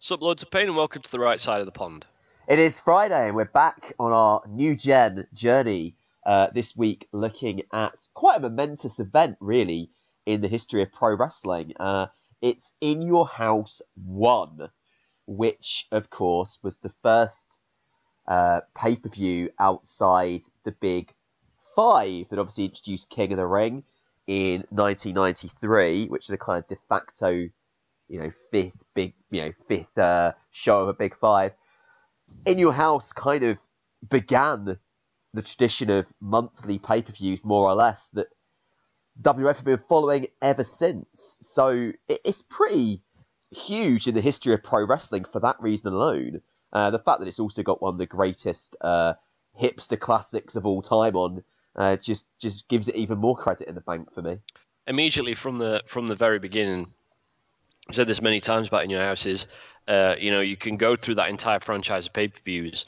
Sup, loads of pain, and welcome to the right side of the pond. It is Friday, and we're back on our new gen journey uh, this week, looking at quite a momentous event, really, in the history of pro wrestling. Uh, it's In Your House 1, which, of course, was the first uh, pay per view outside the big five that obviously introduced King of the Ring in 1993, which is a kind of de facto you know, fifth big, you know, fifth uh, show of a big five. In Your House kind of began the tradition of monthly pay per views, more or less, that WF have been following ever since. So it's pretty huge in the history of pro wrestling for that reason alone. Uh, the fact that it's also got one of the greatest uh, hipster classics of all time on uh, just just gives it even more credit in the bank for me. Immediately from the from the very beginning, I've said this many times about in your house is, uh, you know, you can go through that entire franchise of pay per views,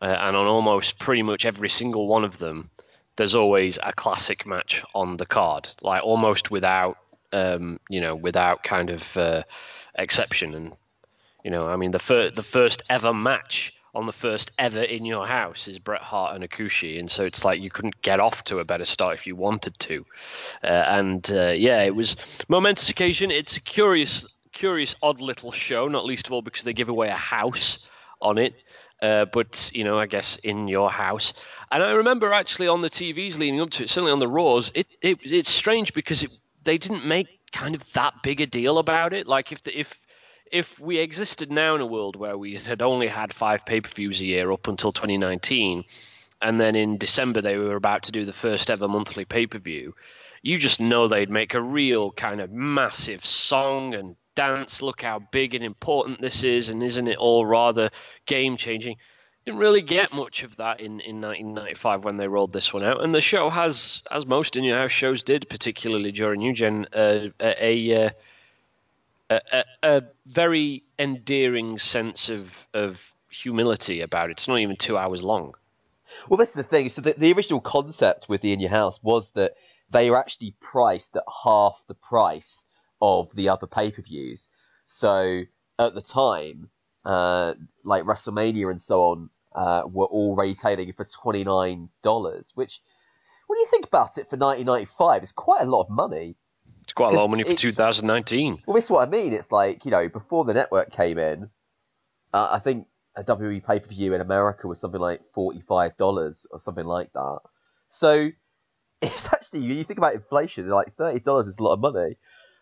uh, and on almost pretty much every single one of them, there's always a classic match on the card, like almost without, um, you know, without kind of uh, exception. And you know, I mean, the first the first ever match on the first ever in your house is Bret Hart and Hakushi, and so it's like you couldn't get off to a better start if you wanted to. Uh, and uh, yeah, it was momentous occasion. It's a curious curious, odd little show, not least of all because they give away a house on it. Uh, but you know, I guess in your house. And I remember actually on the TVs leading up to it, certainly on the Raws, it, it it's strange because it, they didn't make kind of that big a deal about it. Like if the, if if we existed now in a world where we had only had five pay per views a year up until 2019, and then in December they were about to do the first ever monthly pay per view, you just know they'd make a real kind of massive song and dance, look how big and important this is, and isn't it all rather game changing? Didn't really get much of that in, in 1995 when they rolled this one out, and the show has, as most in your house shows did, particularly during New Gen, uh, a, uh, a, a, a very endearing sense of of humility about it. It's not even two hours long. Well, this is the thing. So the, the original concept with the In Your House was that they were actually priced at half the price of the other pay per views. So at the time, uh, like WrestleMania and so on, uh, were all retailing for twenty nine dollars, which when you think about it, for nineteen ninety five, it's quite a lot of money. It's quite a lot of money for 2019. Well, this is what I mean. It's like you know, before the network came in, uh, I think a WWE pay per view in America was something like forty five dollars or something like that. So it's actually when you think about inflation, like thirty dollars is a lot of money.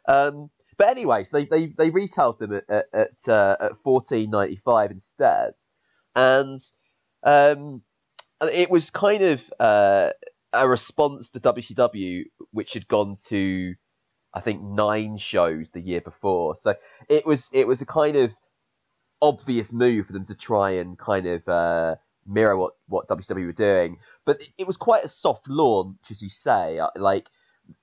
Um, but anyway, so they they, they retailed them at at, at, uh, at fourteen ninety five instead, and um, it was kind of uh, a response to WCW, which had gone to I think nine shows the year before. So it was it was a kind of obvious move for them to try and kind of uh, mirror what what WCW were doing. But it was quite a soft launch, as you say. Uh, like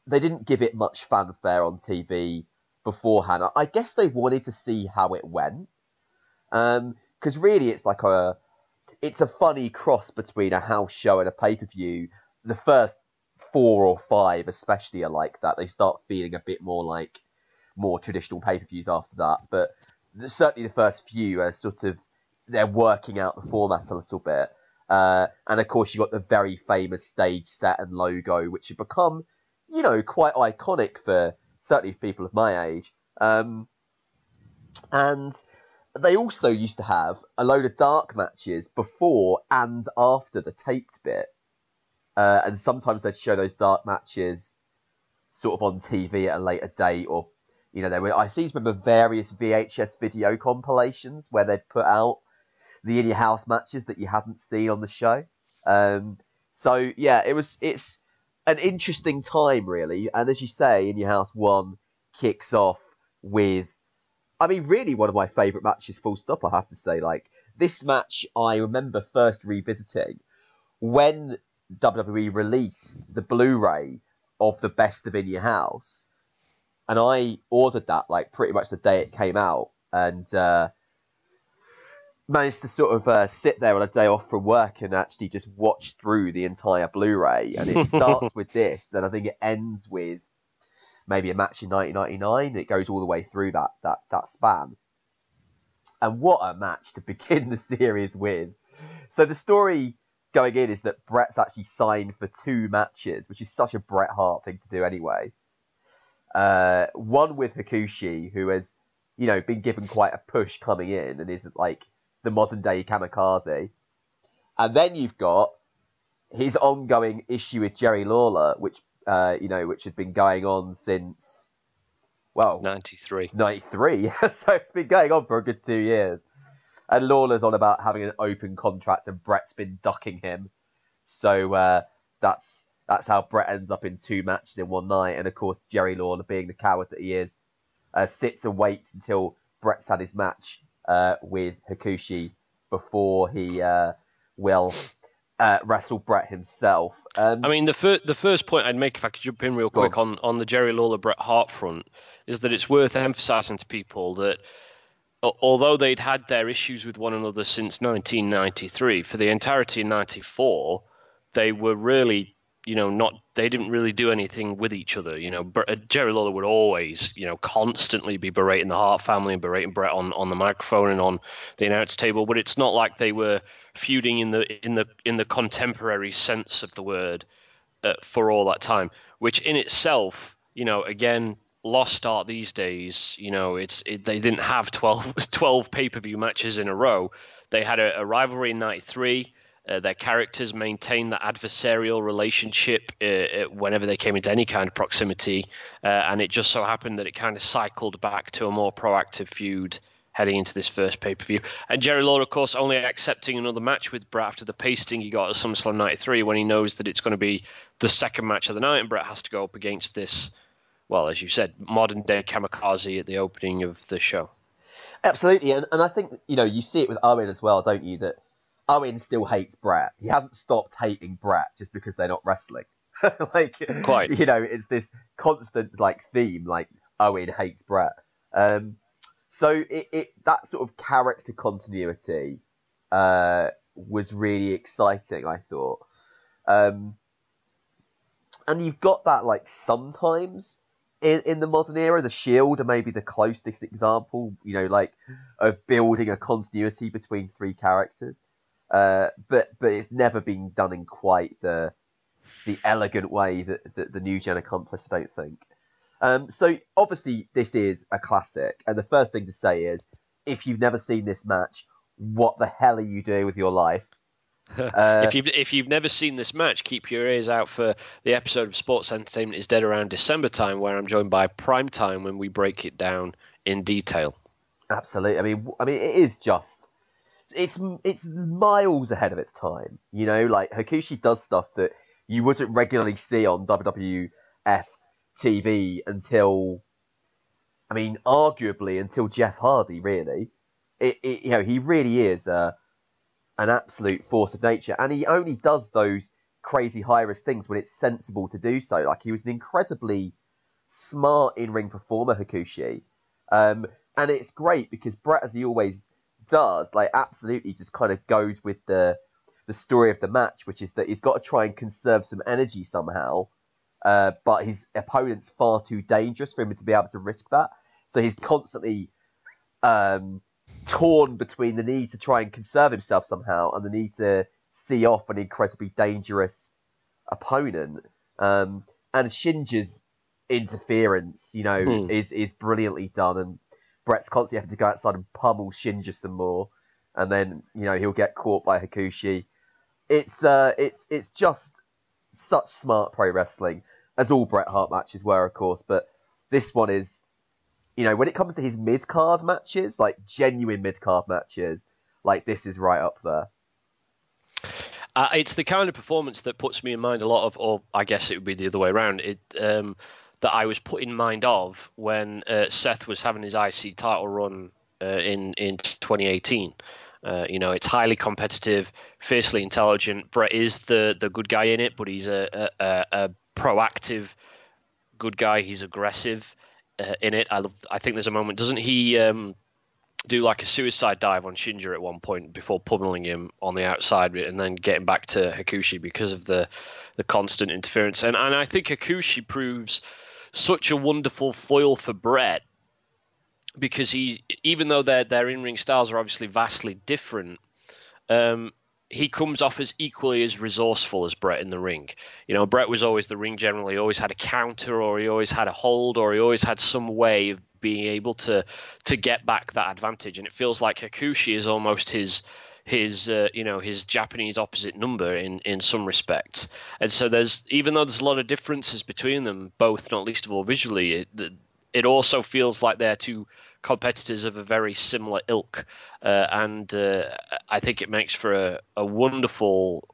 they didn't give it much fanfare on TV beforehand. I guess they wanted to see how it went. Because um, really, it's like a it's a funny cross between a house show and a pay per view. The first four or five, especially, are like that. They start feeling a bit more like more traditional pay per views after that. But the, certainly, the first few are sort of they're working out the format a little bit. Uh, and of course, you got the very famous stage set and logo, which have become you know, quite iconic for certainly for people of my age. Um, and they also used to have a load of dark matches before and after the taped bit. Uh, and sometimes they'd show those dark matches sort of on TV at a later date, or you know, there were I seem to remember various VHS video compilations where they'd put out the in your house matches that you hadn't seen on the show. Um, so yeah, it was it's an interesting time, really. And as you say, in your house one kicks off with, I mean, really one of my favourite matches, full stop, I have to say. Like, this match I remember first revisiting when WWE released the Blu ray of the best of In Your House. And I ordered that, like, pretty much the day it came out. And, uh, managed to sort of uh, sit there on a day off from work and actually just watch through the entire Blu-ray. And it starts with this, and I think it ends with maybe a match in 1999. It goes all the way through that that that span. and what a match to begin the series with. So the story going in is that Bret's actually signed for two matches, which is such a Bret Hart thing to do anyway. Uh, one with Hakushi, who has, you know, been given quite a push coming in and is like the modern day kamikaze. And then you've got his ongoing issue with Jerry Lawler, which uh, you know, which had been going on since well, 93. 93. so it's been going on for a good two years. And Lawler's on about having an open contract, and Bret's been ducking him. So uh, that's that's how Bret ends up in two matches in one night. And of course, Jerry Lawler, being the coward that he is, uh, sits and waits until Bret's had his match uh, with Hakushi before he uh, will uh, wrestle Bret himself. Um, I mean, the fir- the first point I'd make, if I could jump in real quick on. on. on the Jerry Lawler Bret Hart front, is that it's worth emphasising to people that although they'd had their issues with one another since 1993, for the entirety of 94, they were really you know, not they didn't really do anything with each other. You know, uh, Jerry Lawler would always, you know, constantly be berating the Hart family and berating Bret on, on the microphone and on the announce table. But it's not like they were feuding in the in the in the contemporary sense of the word uh, for all that time. Which in itself, you know, again, lost art these days. You know, it's it, they didn't have 12, 12 pay per view matches in a row. They had a, a rivalry in '93 uh, their characters maintained that adversarial relationship uh, uh, whenever they came into any kind of proximity, uh, and it just so happened that it kind of cycled back to a more proactive feud heading into this first pay per view. And Jerry Lawler, of course, only accepting another match with Bret after the pasting he got at SummerSlam 93 when he knows that it's going to be the second match of the night, and Bret has to go up against this, well, as you said, modern day kamikaze at the opening of the show. Absolutely, and, and I think you know you see it with Owen as well, don't you? That Owen still hates Bret. He hasn't stopped hating Bret just because they're not wrestling. like, Quite. you know, it's this constant like theme. Like Owen hates Bret. Um, so it, it that sort of character continuity uh, was really exciting. I thought, um, and you've got that like sometimes in, in the modern era, the Shield are maybe the closest example. You know, like of building a continuity between three characters. Uh, but but it's never been done in quite the the elegant way that, that the new gen accomplished. I don't think. Um, so obviously this is a classic, and the first thing to say is, if you've never seen this match, what the hell are you doing with your life? Uh, if you've if you've never seen this match, keep your ears out for the episode of Sports Entertainment is Dead around December time, where I'm joined by Prime Time when we break it down in detail. Absolutely. I mean, I mean, it is just it's it's miles ahead of its time. You know, like Hakushi does stuff that you wouldn't regularly see on WWF TV until, I mean, arguably until Jeff Hardy. Really, it, it you know he really is a, an absolute force of nature, and he only does those crazy high risk things when it's sensible to do so. Like he was an incredibly smart in ring performer, Hakushi. Um, and it's great because Bret, as he always does, like absolutely just kind of goes with the the story of the match, which is that he's got to try and conserve some energy somehow, uh, but his opponent's far too dangerous for him to be able to risk that. So he's constantly um, torn between the need to try and conserve himself somehow and the need to see off an incredibly dangerous opponent. Um, and Shinja's interference, you know, hmm. is is brilliantly done and Bret's constantly having to go outside and pummel Shinja some more, and then you know he'll get caught by Hakushi. It's uh, it's it's just such smart pro wrestling, as all Bret Hart matches were, of course. But this one is, you know, when it comes to his mid card matches, like genuine mid card matches, like this is right up there. Uh, it's the kind of performance that puts me in mind a lot of, or I guess it would be the other way around. It um, that I was put in mind of when uh, Seth was having his IC title run uh, in in 2018. Uh, you know, it's highly competitive, fiercely intelligent. Bret is the the good guy in it, but he's a a, a proactive good guy. He's aggressive uh, in it. I love. I think there's a moment, doesn't he? Um, do like a suicide dive on Shinja at one point before pummeling him on the outside and then getting back to Hakushi because of the the constant interference. And and I think Hakushi proves such a wonderful foil for Bret because he, even though their their in ring styles are obviously vastly different, um, he comes off as equally as resourceful as Bret in the ring. You know, Bret was always the ring general. He always had a counter, or he always had a hold, or he always had some way of being able to to get back that advantage. And it feels like Hakushi is almost his his uh, you know his Japanese opposite number in in some respects. And so there's even though there's a lot of differences between them, both not least of all visually, it, it also feels like they're two competitors of a very similar ilk, uh, and uh, I think it makes for a, a wonderful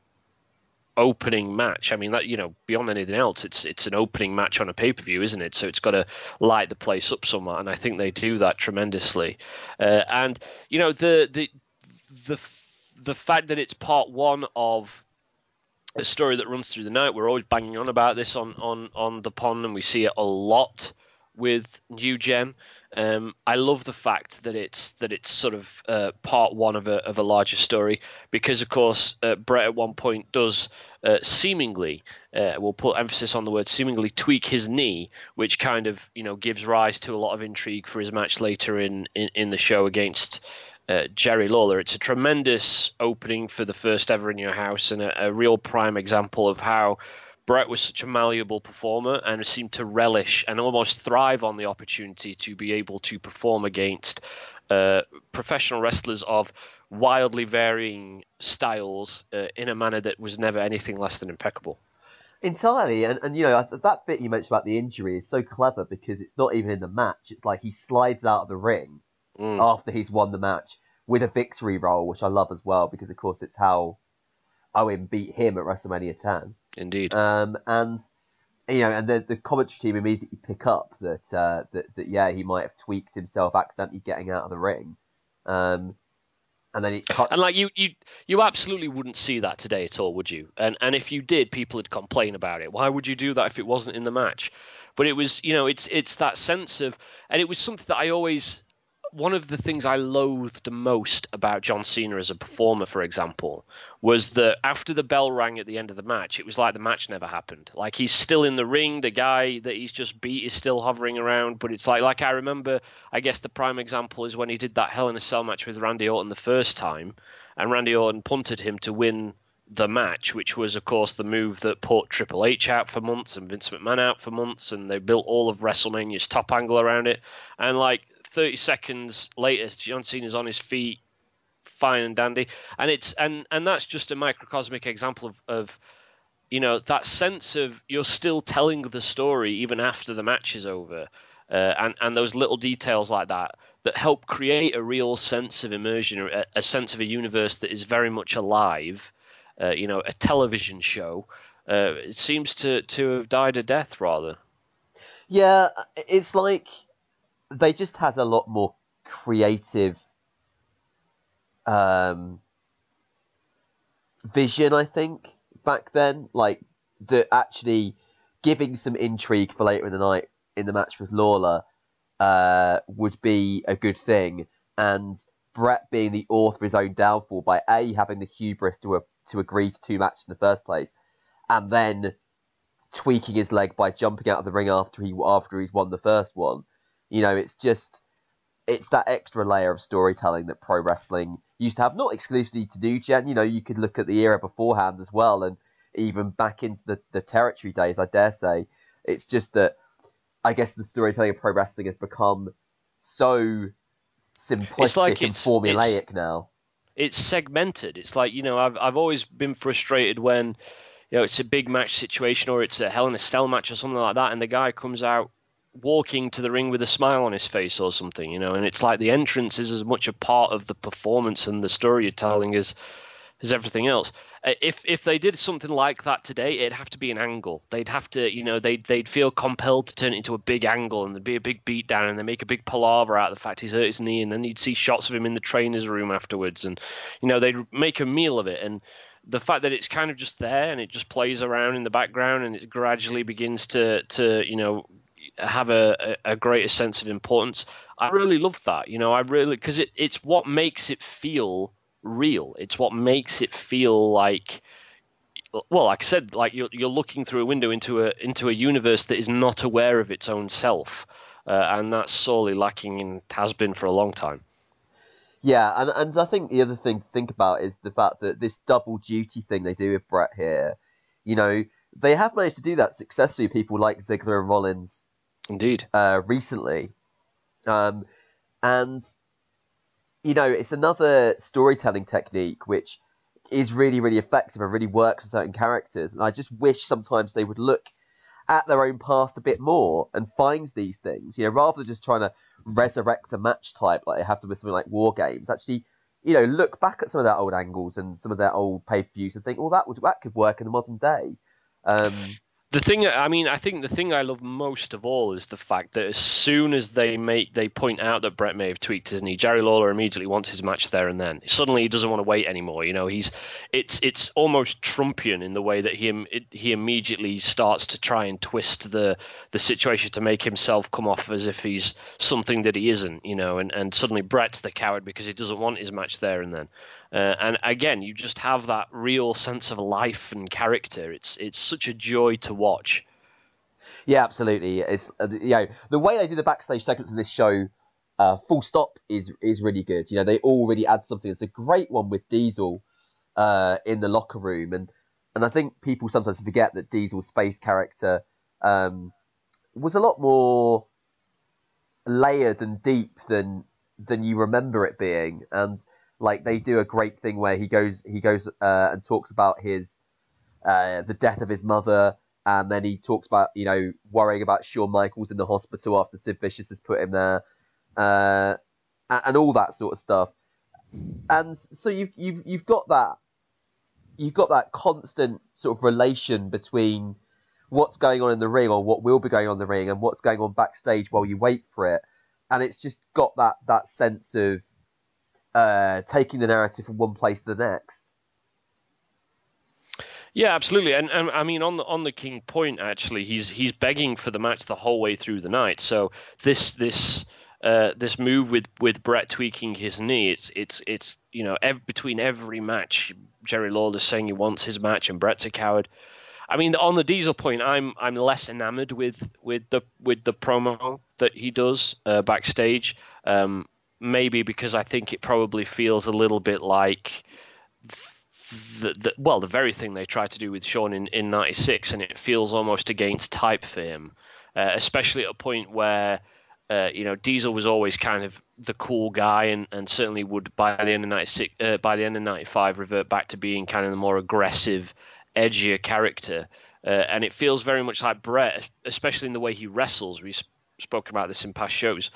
opening match. I mean, that you know, beyond anything else, it's it's an opening match on a pay per view, isn't it? So it's got to light the place up somewhat, and I think they do that tremendously. Uh, and you know, the the the the fact that it's part one of a story that runs through the night. We're always banging on about this on on on the pond, and we see it a lot with New Gen. Um, I love the fact that it's that it's sort of uh, part one of a of a larger story because, of course, uh, Bret at one point does uh, seemingly, uh, we'll put emphasis on the word seemingly, tweak his knee, which kind of you know gives rise to a lot of intrigue for his match later in in, in the show against uh, Jerry Lawler. It's a tremendous opening for the first ever in your house and a, a, real prime example of how Bret was such a malleable performer and seemed to relish and almost thrive on the opportunity to be able to perform against uh, professional wrestlers of wildly varying styles uh, in a manner that was never anything less than impeccable. Entirely, and, and you know that bit you mentioned about the injury is so clever because it's not even in the match. It's like he slides out of the ring mm. after he's won the match with a victory roll, which I love as well because of course it's how Owen beat him at WrestleMania 10. Indeed. Um, and you know, and the the commentary team immediately pick up that uh, that that yeah he might have tweaked himself accidentally getting out of the ring. Um, and then it cuts. And like you, you, you absolutely wouldn't see that today at all, would you? And and if you did, people would complain about it. Why would you do that if it wasn't in the match? But it was, you know, it's it's that sense of, and it was something that I always one of the things I loathed most about John Cena as a performer, for example, was that after the bell rang at the end of the match, it was like the match never happened. Like he's still in the ring, the guy that he's just beat is still hovering around, but it's like like I remember. I guess the prime example is when he did that Hell in a Cell match with Randy Orton the first time, and Randy Orton punted him to win the match, which was, of course, the move that put Triple H out for months and Vince McMahon out for months, and they built all of WrestleMania's top angle around it. And like 30 seconds later, John Cena's on his feet, fine and dandy, and it's and and that's just a microcosmic example of, of you know that sense of you're still telling the story even after the match is over, uh, and and those little details like that that help create a real sense of immersion, a, a sense of a universe that is very much alive. Uh, you know, a television show. Uh, it seems to to have died a death rather. Yeah, it's like they just had a lot more creative um, vision, I think, back then. Like the actually giving some intrigue for later in the night in the match with Lawler uh, would be a good thing, and Bret being the author of his own downfall by a having the hubris to a, to agree to two matches in the first place, and then tweaking his leg by jumping out of the ring after he after he's won the first one you know, it's just it's that extra layer of storytelling that pro wrestling used to have, not exclusively to New Gen. You know, you could look at the era beforehand as well, and even back into the, the territory days, I dare say. It's just that I guess the storytelling of pro wrestling has become so simplistic like and formulaic it's, now. It's segmented. It's like, you know, I've, I've always been frustrated when, you know, it's a big match situation or it's a Hell in a Cell match or something like that, and the guy comes out walking to the ring with a smile on his face or something, you know. And it's like the entrance is as much a part of the performance and the story you're telling as as everything else. Uh, if if they did something like that today, it'd have to be an angle. They'd have to, you know, they'd they'd feel compelled to turn it into a big angle, and there'd be a big beatdown, and they make a big palaver out of the fact he's hurt his knee, and then you'd see shots of him in the trainer's room afterwards, and you know they'd make a meal of it, and the fact that it's kind of just there and it just plays around in the background and it gradually begins to to you know have a, a, greater sense of importance. I really love that. You know, I really because it, it's what makes it feel real. It's what makes it feel like well, like I said, like you're you're looking through a window into a into a universe that is not aware of its own self. uh, and that's sorely lacking and has been for a long time. Yeah, and and I think the other thing to think about is the fact that this double duty thing they do with Bret here, you know, they have managed to do that successfully. People like Ziggler and Rollins, indeed, uh, recently, um, and you know, it's another storytelling technique which is really, really effective and really works for certain characters. And I just wish sometimes they would look at their own past a bit more and find these things, you know, rather than just trying to resurrect a match type like they have to with something like War Games. Actually, you know, look back at some of their old angles and some of their old pay per views and think, well, that would that could work in the modern day. Um, the thing i mean i think the thing i love most of all is the fact that as soon as they make they point out that Bret may have tweaked his knee jerry lawler immediately wants his match there and then. Suddenly he doesn't want to wait anymore you know he's it's it's almost trumpian in the way that he he immediately starts to try and twist the the situation to make himself come off as if he's something that he isn't you know and and suddenly Bret's the coward because he doesn't want his match there and then uh, and again, you just have that real sense of life and character. It's it's such a joy to watch. Yeah, absolutely. It's uh, you know the way they do the backstage segments of this show, uh, full stop, is is really good. You know they all really add something. It's a great one with Diesel uh, in the locker room, and and I think people sometimes forget that Diesel's face character um, was a lot more layered and deep than than you remember it being, and like they do a great thing where he goes he goes uh, and talks about his uh, the death of his mother, and then he talks about you know worrying about Shawn Michaels in the hospital after Sid Vicious has put him there, uh, and all that sort of stuff. And so you've you've you've got that you've got that constant sort of relation between what's going on in the ring or what will be going on in the ring and what's going on backstage while you wait for it, and it's just got that that sense of uh, taking the narrative from one place to the next. Yeah, absolutely, and, and I mean on the on the King point, actually, he's he's begging for the match the whole way through the night. So this this uh, this move with with Bret tweaking his knee, it's it's it's you know ev- between every match, Jerry Lawler saying he wants his match and Bret's a coward. I mean, on the Diesel point, I'm I'm less enamored with with the with the promo that he does uh, backstage. Um, maybe because I think it probably feels a little bit like the, the, well, the very thing they tried to do with Shawn in, in 96, and it feels almost against type for him, uh, especially at a point where, uh, you know, Diesel was always kind of the cool guy and, and certainly would, by the end of 96, uh, by the end of 95, revert back to being kind of the more aggressive, edgier character. Uh, and it feels very much like Bret, especially in the way he wrestles. We've spoken about this in past shows.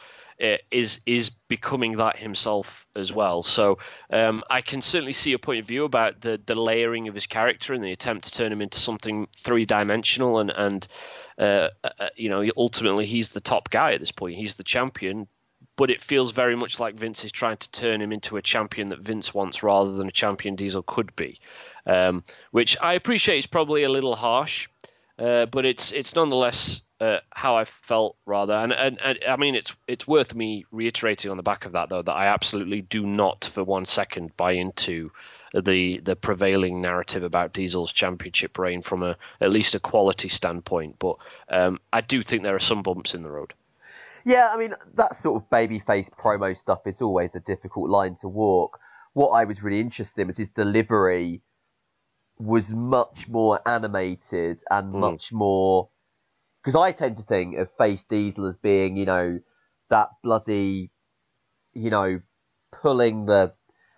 Uh, is is becoming that himself as well. So um, I can certainly see a point of view about the the layering of his character and the attempt to turn him into something three dimensional and and uh, uh, you know ultimately he's the top guy at this point. He's the champion. But it feels very much like Vince is trying to turn him into a champion that Vince wants rather than a champion Diesel could be, um, which I appreciate is probably a little harsh, uh, but it's it's nonetheless uh, how I felt rather, and, and, and I mean it's it's worth me reiterating on the back of that though that I absolutely do not for one second buy into the the prevailing narrative about Diesel's championship reign from a at least a quality standpoint, but um, I do think there are some bumps in the road. Yeah, I mean that sort of babyface promo stuff is always a difficult line to walk. What I was really interested in was his delivery was much more animated and mm. much more because I tend to think of Face Diesel as being, you know, that bloody, you know, pulling the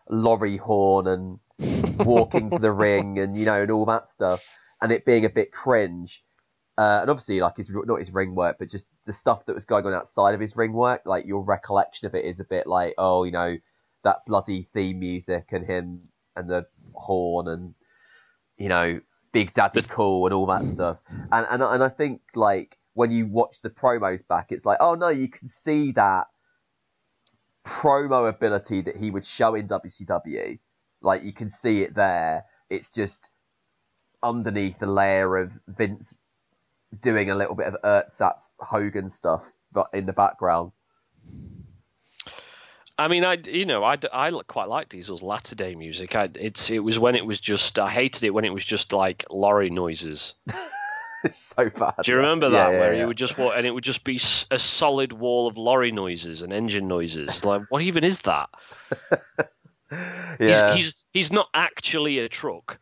lorry horn and walking to the ring and you know and all that stuff, and it being a bit cringe. Uh, and obviously, like his not his ring work, but just the stuff that was going on outside of his ring work. Like your recollection of it is a bit like, oh, you know, that bloody theme music and him and the horn and you know Big Daddy Cool and all that mm. stuff. And, and and I think like when you watch the promos back, it's like, oh no, you can see that promo ability that he would show in WCW. Like you can see it there. It's just underneath the layer of Vince doing a little bit of Ersatz Hogan stuff, but in the background. I mean, I you know I, I quite like Diesel's latter day music. I, it's it was when it was just I hated it when it was just like lorry noises. so bad. Do you remember that Yeah, where yeah. he would just walk and it would just be a solid wall of lorry noises and engine noises? Like, what even is that? yeah. He's, he's he's not actually a truck.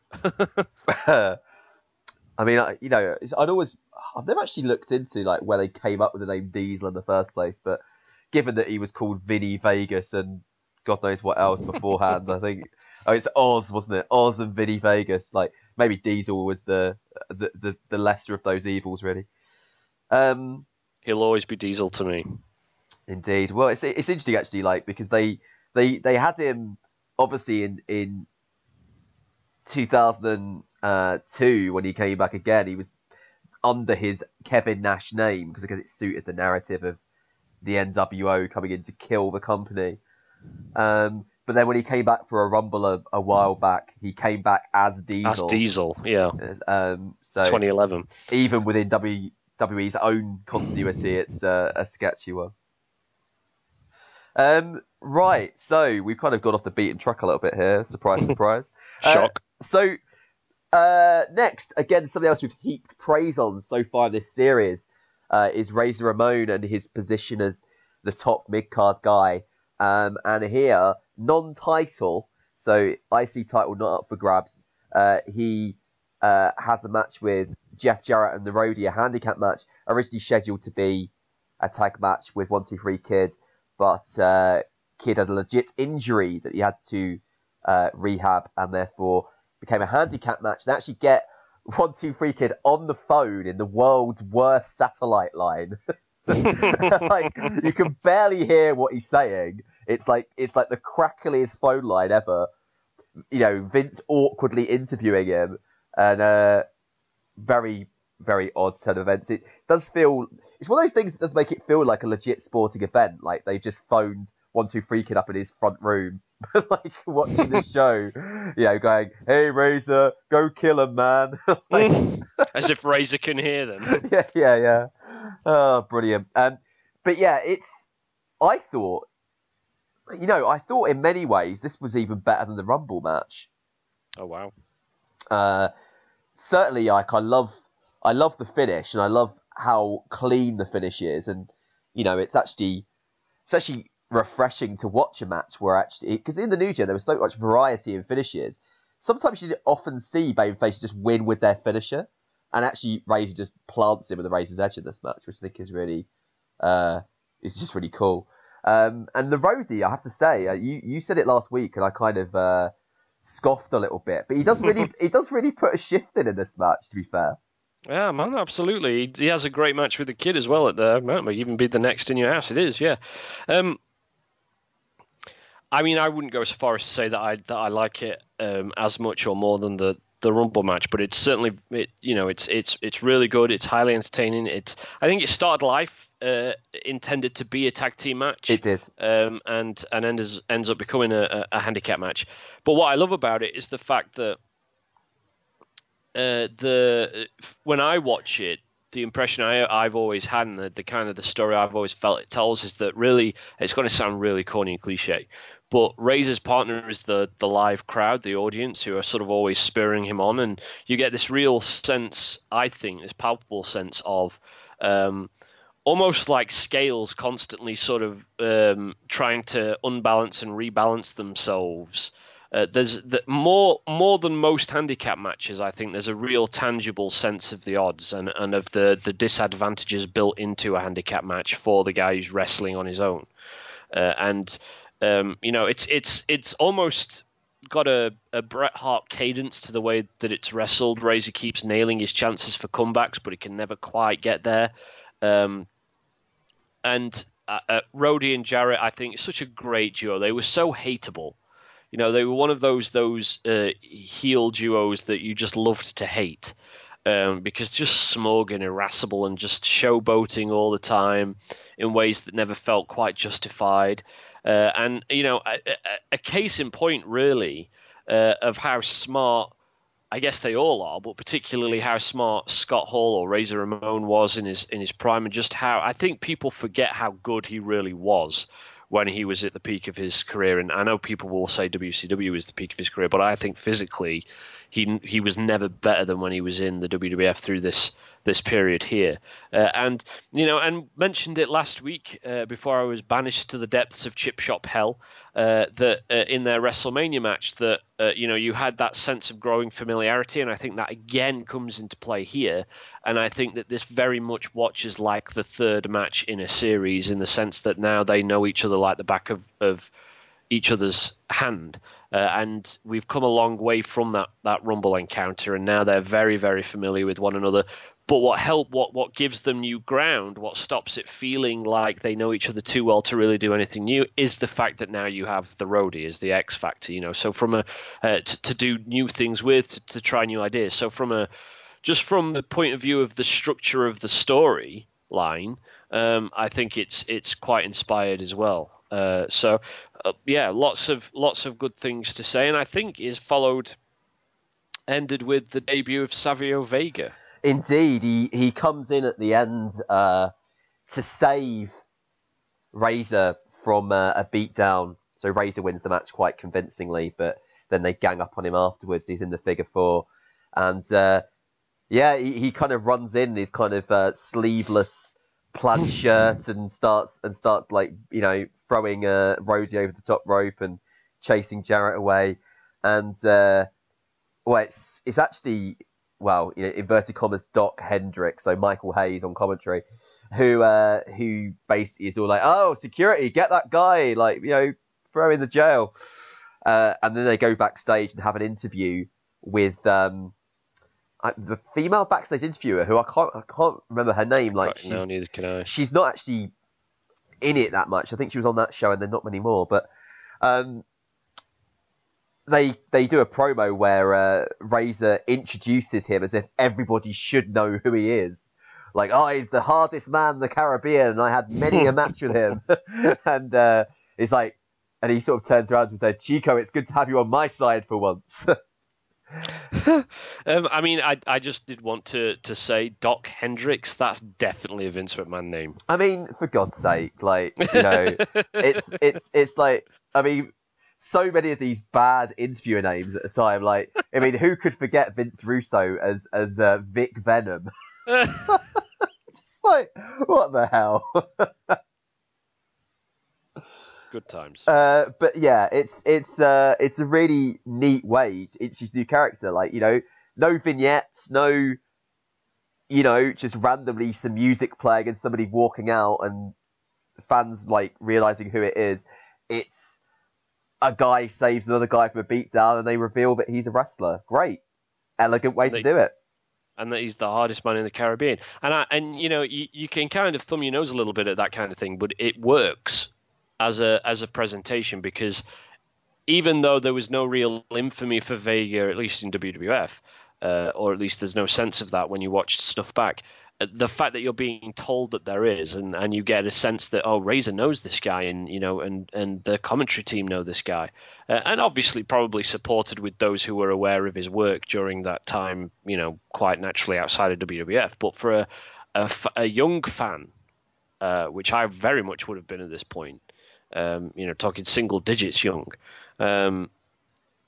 I mean, I, you know, I'd always, I've never actually looked into like where they came up with the name Diesel in the first place, but given that he was called Vinny Vegas and God knows what else beforehand, I think, oh, it's Oz, wasn't it? Oz and Vinny Vegas. Like maybe Diesel was the the the, the lesser of those evils, really. Um, He'll always be Diesel to me. Indeed. Well, it's it's interesting actually, like because they they they had him obviously in in 2002 when he came back again. He was under his Kevin Nash name because because it suited the narrative of the NWO coming in to kill the company. Um, but then when he came back for a Rumble a, a while back, he came back as Diesel. That's Diesel, yeah. Um, so 2011. even within WWE's own continuity, it's uh, a sketchy one. Um, right, so we've kind of got off the beaten track a little bit here. Surprise, surprise. Uh, Shock. so, uh, next, again, something else we've heaped praise on so far this series uh, is Razor Ramon and his position as the top mid card guy. Um, and here, non title, so IC title not up for grabs. Uh, he uh, has a match with Jeff Jarrett and the Roadie, a handicap match, originally scheduled to be a tag match with 123 Kid, but uh, Kid had a legit injury that he had to uh, rehab and therefore became a handicap match. They actually get 123 Kid on the phone in the world's worst satellite line. like you can barely hear what he's saying. It's like it's like the crackliest phone line ever. You know, Vince awkwardly interviewing him, and uh, very very odd set of events. It does feel it's one of those things that does make it feel like a legit sporting event. Like they just phoned one two three kid up in his front room, like watching the show. You know, going, "Hey Razor, go kill him, man." like, As if Razor can hear them. yeah, yeah, yeah. Oh, brilliant. Um, but yeah, it's. I thought, you know, I thought in many ways this was even better than the Rumble match. Oh wow. Uh, certainly, like I love, I love the finish, and I love how clean the finish is, and you know, it's actually, it's actually refreshing to watch a match where actually, because in the New Gen there was so much variety in finishes. Sometimes you often see babyfaces just win with their finisher, and actually Razor just plants him with the Razor's Edge in this match, which I think is really, uh, is just really cool. Um, and the Roadie, I have to say, uh, you you said it last week, and I kind of uh, scoffed a little bit, but he does really he does really put a shift in in this match. To be fair, Yeah, man, absolutely. He, he has a great match with the kid as well at the might even be the next in your house. It is, yeah. Um, I mean, I wouldn't go so far as to say that I that I like it um, as much or more than the the Rumble match, but it's certainly it you know it's it's it's really good. It's highly entertaining. It's I think it started life uh, intended to be a tag team match it did. um, and and ends ends up becoming a, a handicap match. But what I love about it is the fact that uh, the when I watch it, the impression I, I've always had and the, the kind of the story I've always felt it tells is that really it's going to sound really corny and cliche, but Razor's partner is the the live crowd, the audience who are sort of always spurring him on, and you get this real sense, I think, this palpable sense of. Um, almost like scales constantly sort of um, trying to unbalance and rebalance themselves. Uh, there's the, more more than most handicap matches. I think there's a real tangible sense of the odds and, and of the, the disadvantages built into a handicap match for the guy who's wrestling on his own. Uh, and um, you know, it's it's it's almost got a, a Bret Hart cadence to the way that it's wrestled. Razor keeps nailing his chances for comebacks, but he can never quite get there. Um, and uh, uh, Roadie and Jarrett, I think, such a great duo. They were so hateable. You know, they were one of those those uh, heel duos that you just loved to hate um, because just smug and irascible and just showboating all the time in ways that never felt quite justified. Uh, and you know, a, a, case in point, really, uh, of how smart I guess they all are, but particularly how smart Scott Hall or Razor Ramon was in his in his prime, and just how I think people forget how good he really was when he was at the peak of his career. And I know people will say WCW is the peak of his career, but I think physically he he was never better than when he was in the WWF through this this period here. Uh, and you know, and mentioned it last week uh, before I was banished to the depths of chip shop hell uh, that uh, in their WrestleMania match that uh, you know you had that sense of growing familiarity, and I think that again comes into play here. And I think that this very much watches like the third match in a series in the sense that now they know each other like the back of, of each other's hand. Uh, and we've come a long way from that, that Rumble encounter, and now they're very, very familiar with one another. But what help, what what gives them new ground, what stops it feeling like they know each other too well to really do anything new, is the fact that now you have the roadie as the X factor. You know, so from a uh, to, to do new things with, to, to try new ideas. So from a just from the point of view of the structure of the story line, um, I think it's it's quite inspired as well. Uh, so uh, yeah, lots of lots of good things to say, and I think is followed ended with the debut of Savio Vega. Indeed, he he comes in at the end uh, to save Razor from uh, a beatdown. So Razor wins the match quite convincingly, but then they gang up on him afterwards. He's in the figure four, and uh, yeah, he, he kind of runs in his kind of uh, sleeveless plaid shirt and starts and starts like you know throwing uh, Roadie over the top rope and chasing Jarrett away, and uh, well, it's it's actually well, you know, inverted commas, Doc Hendrix, so Michael Hayes on commentary, who uh, who basically is all like, "Oh, security, get that guy, like you know, throw him in the jail," uh, and then they go backstage and have an interview with um, the female backstage interviewer, who I can't I can't remember her name. Like, no, neither can I. She's not actually in it that much. I think she was on that show, and then not many more. But um, they they do a promo where uh, Razor introduces him as if everybody should know who he is. Like, oh, he's the hardest man in the Caribbean, and I had many a match with him. and uh, like, and he sort of turns around and says, "Chico, it's good to have you on my side for once." um, I mean, I I just did want to to say Doc Hendrix. That's definitely a Vince McMahon name. I mean, for God's sake, like you know, it's it's it's like I mean, so many of these bad interviewer names at the time. Like, I mean, who could forget Vince Russo as as uh, Vic Venom? Just like, what the hell? Good times. Uh, but yeah, it's it's uh, it's a really neat way to introduce new character. Like, you know, no vignettes, no, you know, just randomly some music playing and somebody walking out and fans like realizing who it is. It's a guy saves another guy from a beatdown and they reveal that he's a wrestler. Great. Elegant way They- to do it. and that he's the hardest man in the Caribbean. And I, and you know you, you can kind of thumb your nose a little bit at that kind of thing, but it works as a as a presentation because even though there was no real infamy for Vega, at least in WWF, uh, or at least there's no sense of that when you watch stuff back. uh, The fact that you're being told that there is, and, and you get a sense that oh, Razor knows this guy, and you know, and and the commentary team know this guy, uh, and obviously probably supported with those who were aware of his work during that time, you know, quite naturally outside of WWF. But for a a young fan, uh, which I very much would have been at this point, um, you know, talking single digits young, um,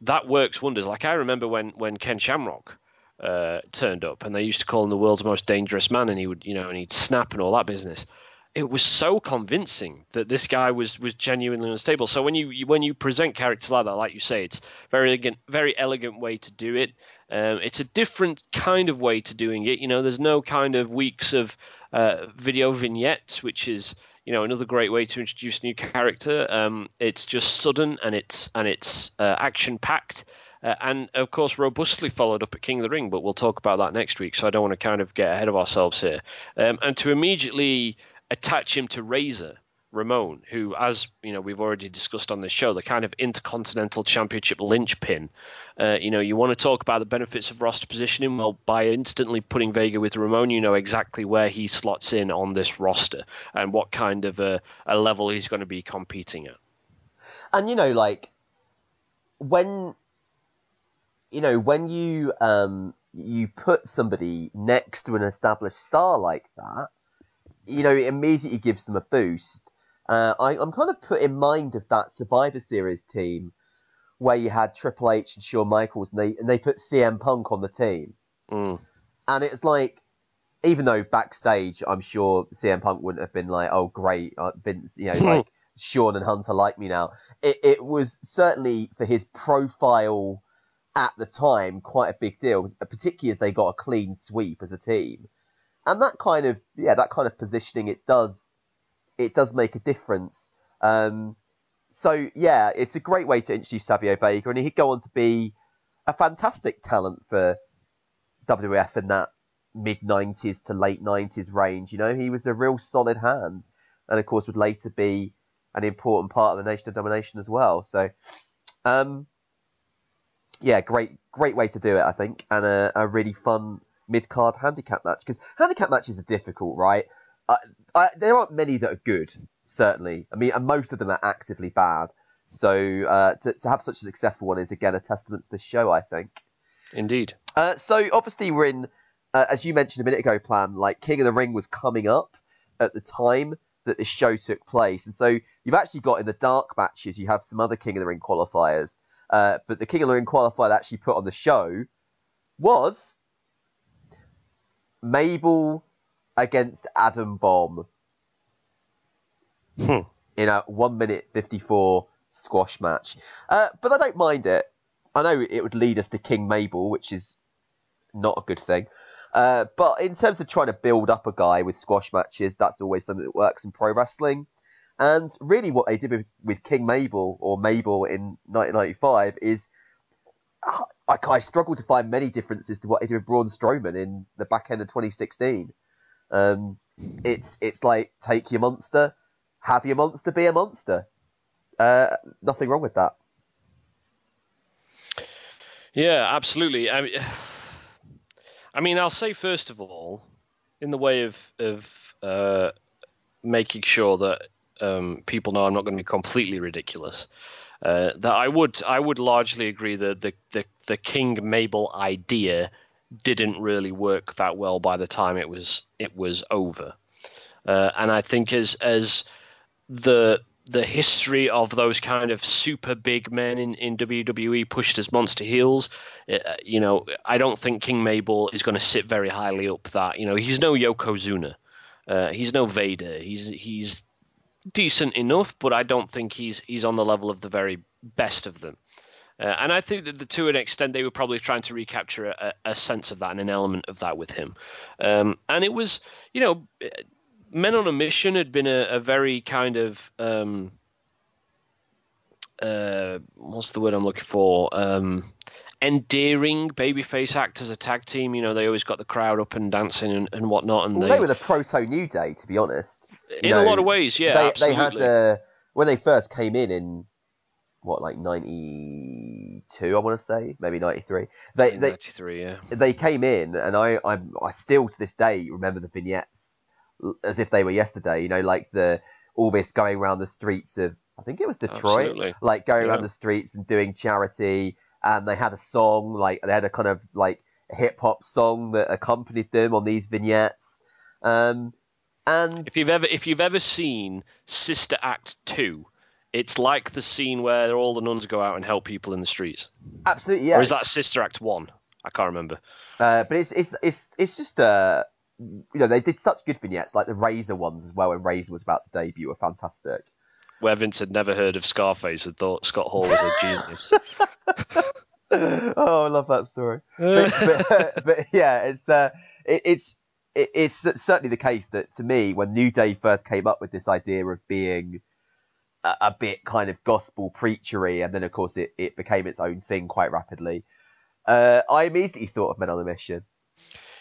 that works wonders. Like I remember when when Ken Shamrock uh, turned up, and they used to call him the world's most dangerous man, and he would, you know, and he'd snap and all that business. It was so convincing that this guy was was genuinely unstable. So when you when you present characters like that, like you say, it's very elegant, very elegant way to do it. Um, it's a different kind of way to doing it. You know, there's no kind of weeks of uh, video vignettes, which is you know another great way to introduce a new character. Um, it's just sudden and it's and it's uh, action packed. Uh, and of course, robustly followed up at King of the Ring, but we'll talk about that next week. So I don't want to kind of get ahead of ourselves here. Um, and to immediately attach him to Razor Ramon, who, as you know, we've already discussed on this show, the kind of Intercontinental Championship linchpin. Uh, you know, you want to talk about the benefits of roster positioning. Well, by instantly putting Vega with Ramon, you know exactly where he slots in on this roster and what kind of a, a level he's going to be competing at. and you know like when you know when you um you put somebody next to an established star like that you know it immediately gives them a boost Uh, I, I'm kind of put in mind of that Survivor Series team where you had Triple H and Shawn Michaels, and they and they put CM Punk on the team, Mm. and it's like, even though backstage, I'm sure CM Punk wouldn't have been like, oh great, uh, Vince, you know, like Shawn and Hunter like me now. It it was certainly for his profile at the time quite a big deal, particularly as they got a clean sweep as a team, and that kind of yeah, that kind of positioning it does it does make a difference. Um, so yeah, it's a great way to introduce Savio Vega, and he'd go on to be a fantastic talent for WWF in that mid '90s to late '90s range. You know, he was a real solid hand, and of course would later be an important part of the Nation of Domination as well. So, um, yeah, great, great way to do it, I think, and a, a really fun mid card handicap match because handicap matches are difficult, right? I, I, there aren't many that are good, certainly. I mean, and most of them are actively bad. So uh, to, to have such a successful one is again a testament to the show, I think. Indeed. Uh, so obviously we're in, uh, as you mentioned a minute ago, plan like King of the Ring was coming up at the time that this show took place, and so you've actually got in the dark matches you have some other King of the Ring qualifiers, uh, but the King of the Ring qualifier that actually put on the show was Mabel against Adam Bomb Hmm. in a one minute fifty four squash match. Uh, but I don't mind it. I know it would lead us to King Mabel, which is not a good thing. Uh, but in terms of trying to build up a guy with squash matches, that's always something that works in pro wrestling. And really, what they did with, with King Mabel or Mabel in 1995 is I, I struggle to find many differences to what they did with Braun Strowman in the back end of 2016. Um, it's it's like take your monster, have your monster be a monster. Uh, nothing wrong with that. Yeah, absolutely. I mean, I mean, I'll say first of all, in the way of of uh, making sure that um, people know I'm not going to be completely ridiculous. Uh, that I would I would largely agree that the, the the King Mabel idea didn't really work that well by the time it was it was over, uh, and I think as as the the history of those kind of super big men in, in WWE pushed as monster heels. Uh, you know, I don't think King Mabel is going to sit very highly up that. You know, he's no Yokozuna. Uh, he's no Vader. He's he's decent enough, but I don't think he's he's on the level of the very best of them. Uh, and I think that the, to an extent they were probably trying to recapture a, a sense of that and an element of that with him. Um, and it was, you know, Men on a Mission had been a, a very kind of um, uh, what's the word I'm looking for? Um, endearing babyface act as a tag team. You know, they always got the crowd up and dancing and, and whatnot. And well, they, they, were the proto New Day, to be honest. You in know, a lot of ways, yeah, they, they had uh, when they first came in in what like ninety two, I want to say, maybe ninety three. They they 93, yeah. they came in, and I I I still to this day remember the vignettes as if they were yesterday. You know, like the all this going around the streets of I think it was Detroit, Absolutely. like going around the streets and doing charity. And they had a song, like they had a kind of like hip hop song that accompanied them on these vignettes. Um, and If you've ever if you've ever seen Sister Act two, it's like the scene where all the nuns go out and help people in the streets. absolutely, yeah. Or is that Sister Act one? I can't remember. Uh, but it's it's it's it's just uh, you know they did such good vignettes like the Razor ones as well when Razor was about to debut were fantastic. Where Vince had never heard of Scarface and thought Scott Hall was a genius. oh, I love that story. But, but, but yeah, it's uh, it, it's it, it's certainly the case that to me when New Day first came up with this idea of being a, a bit kind of gospel preachery, and then of course it, it became its own thing quite rapidly. Uh, I immediately thought of Men on a Mission.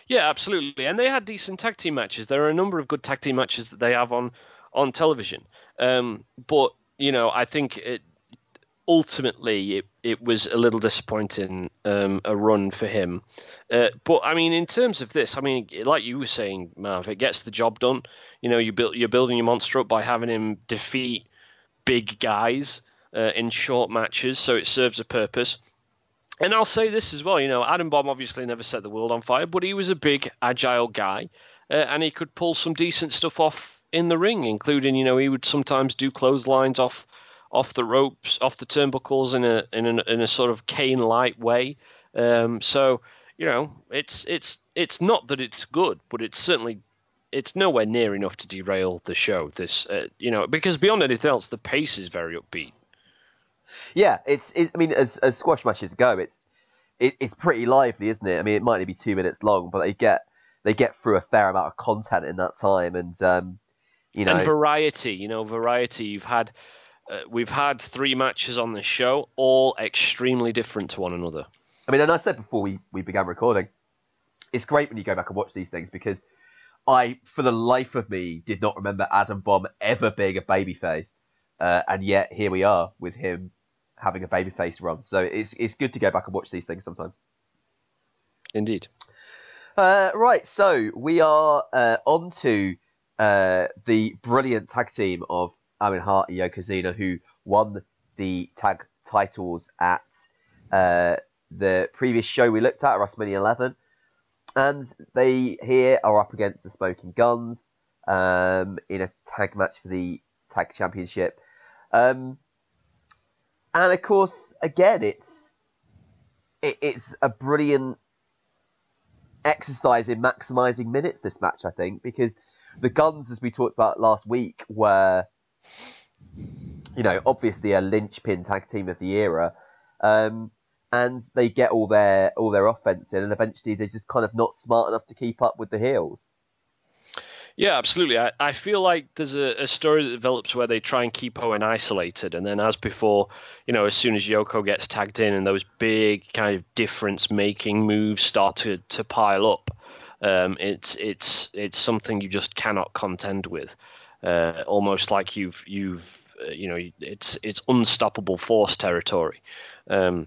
Yeah, absolutely. And they had decent tag team matches. There are a number of good tag team matches that they have on on television. Um, but you know, I think it ultimately it, it was a little disappointing um, a run for him. Uh, but I mean, in terms of this, I mean, like you were saying, Mav, it gets the job done. You know, you build you're building your monster up by having him defeat big guys uh, in short matches, so it serves a purpose. And I'll say this as well, you know, Adam Bomb obviously never set the world on fire, but he was a big, agile guy, uh, and he could pull some decent stuff off in the ring, including you know he would sometimes do clotheslines off off the ropes, off the turnbuckles in a in a, in a sort of Kane light way. Um, so you know, it's it's it's not that it's good, but it's certainly it's nowhere near enough to derail the show. This, uh, you know, because beyond anything else, the pace is very upbeat. Yeah, it's. It, I mean, as, as squash matches go, it's it, it's pretty lively, isn't it? I mean, it might only be two minutes long, but they get they get through a fair amount of content in that time, and um, you know, and variety. You know, variety. You've had uh, we've had three matches on the show, all extremely different to one another. I mean, and I said before we, we began recording, it's great when you go back and watch these things because I, for the life of me, did not remember Adam Bomb ever being a babyface, uh, and yet here we are with him having a babyface run. So it's it's good to go back and watch these things sometimes. Indeed. Uh, right, so we are uh, on to uh, the brilliant tag team of Owen Hart and Yokozuna, who won the tag titles at uh, the previous show we looked at, WrestleMania 11. And they here are up against the Smoking Guns um, in a tag match for the tag championship. Um, and of course, again, it's it, it's a brilliant exercise in maximizing minutes. This match, I think, because the Guns, as we talked about last week, were you know obviously a linchpin tag team of the era. Um, and they get all their all their offense in, and eventually they're just kind of not smart enough to keep up with the heels. Yeah, absolutely. I, I feel like there's a, a, story that develops where they try and keep Owen isolated, and then as before, you know, as soon as Yoko gets tagged in and those big kind of difference making moves start to, to pile up, um, it's it's it's something you just cannot contend with. Uh, almost like you've you've uh, you know it's it's unstoppable force territory. Um,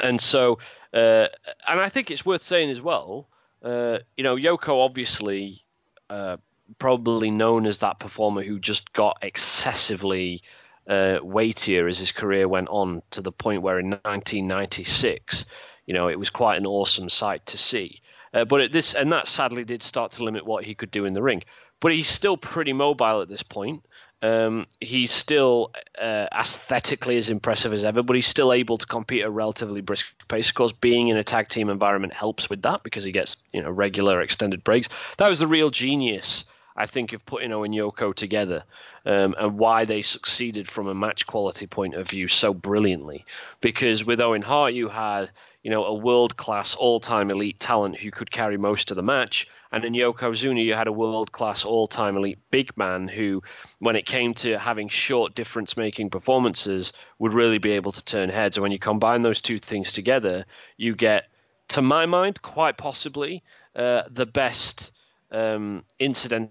and so, uh, and I think it's worth saying as well, uh, you know, Yoko obviously uh, probably known as that performer who just got excessively uh, weightier as his career went on to the point where in 1996, you know, it was quite an awesome sight to see. Uh, but this and that sadly did start to limit what he could do in the ring. But he's still pretty mobile at this point. Um, he's still uh, aesthetically as impressive as ever, but he's still able to compete at a relatively brisk pace. Of course, being in a tag team environment helps with that because he gets you know regular extended breaks. That was the real genius, I think, of putting Owen Yoko together um, and why they succeeded from a match quality point of view so brilliantly. Because with Owen Hart, you had you know a world class, all time elite talent who could carry most of the match, and in Yokozuna, you had a world class, all time elite big man who, when it came to having short difference making performances, would really be able to turn heads. And when you combine those two things together, you get, to my mind, quite possibly uh, the best um, incidental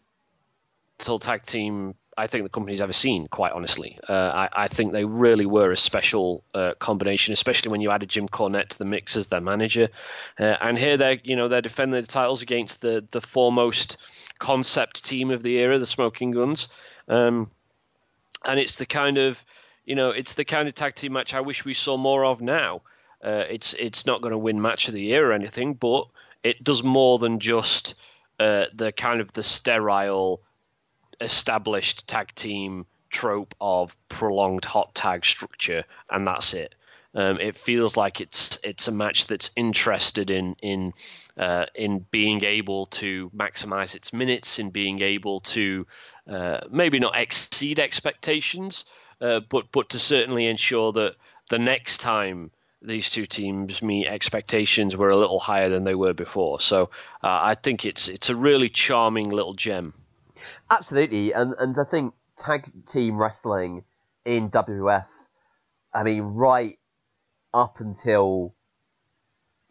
tag team I think the company's ever seen. Quite honestly, uh, I, I, think they really were a special uh, combination, especially when you added Jim Cornette to the mix as their manager. Uh, and here they're you know they're defending the titles against the the foremost concept team of the era, the Smoking Guns. Um, and it's the kind of you know it's the kind of tag team match I wish we saw more of now. Uh, it's it's not going to win match of the year or anything, but it does more than just uh, the kind of the sterile established tag team trope of prolonged hot tag structure, and that's it. Um, it feels like it's it's a match that's interested in in uh, in being able to maximize its minutes, in being able to uh, maybe not exceed expectations, uh, but but to certainly ensure that the next time these two teams meet expectations were a little higher than they were before. So uh, I think it's it's a really charming little gem. Absolutely, and and I think tag team wrestling in WF, I mean, right up until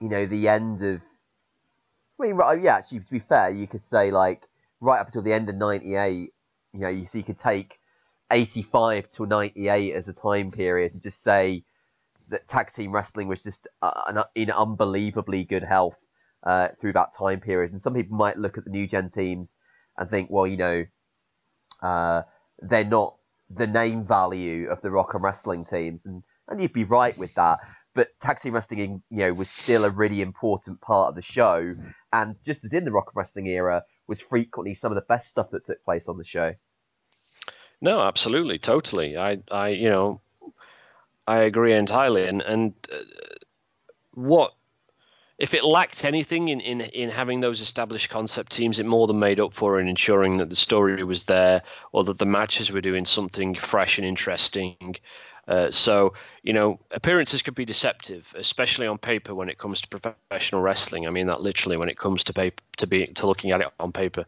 you know the end of, I mean, right, yeah, actually, to be fair, you could say like right up until the end of '98, you know, you so you could take 85 to 98 as a time period and just say that tag team wrestling was just uh, in unbelievably good health uh, through that time period. And some people might look at the new gen teams and think, well, you know, uh, they're not the name value of the rock and wrestling teams, and and you'd be right with that. But tag team wrestling, you know, was still a really important part of the show, and just as in the rock and wrestling era, was frequently some of the best stuff that took place on the show. No, absolutely, totally. I, I, you know, I agree entirely. And and uh, what if it lacked anything in, in, in having those established concept teams, it more than made up for in ensuring that the story was there or that the matches were doing something fresh and interesting. Uh, so, you know, appearances could be deceptive, especially on paper when it comes to professional wrestling. I mean that literally when it comes to paper, to be to looking at it on paper.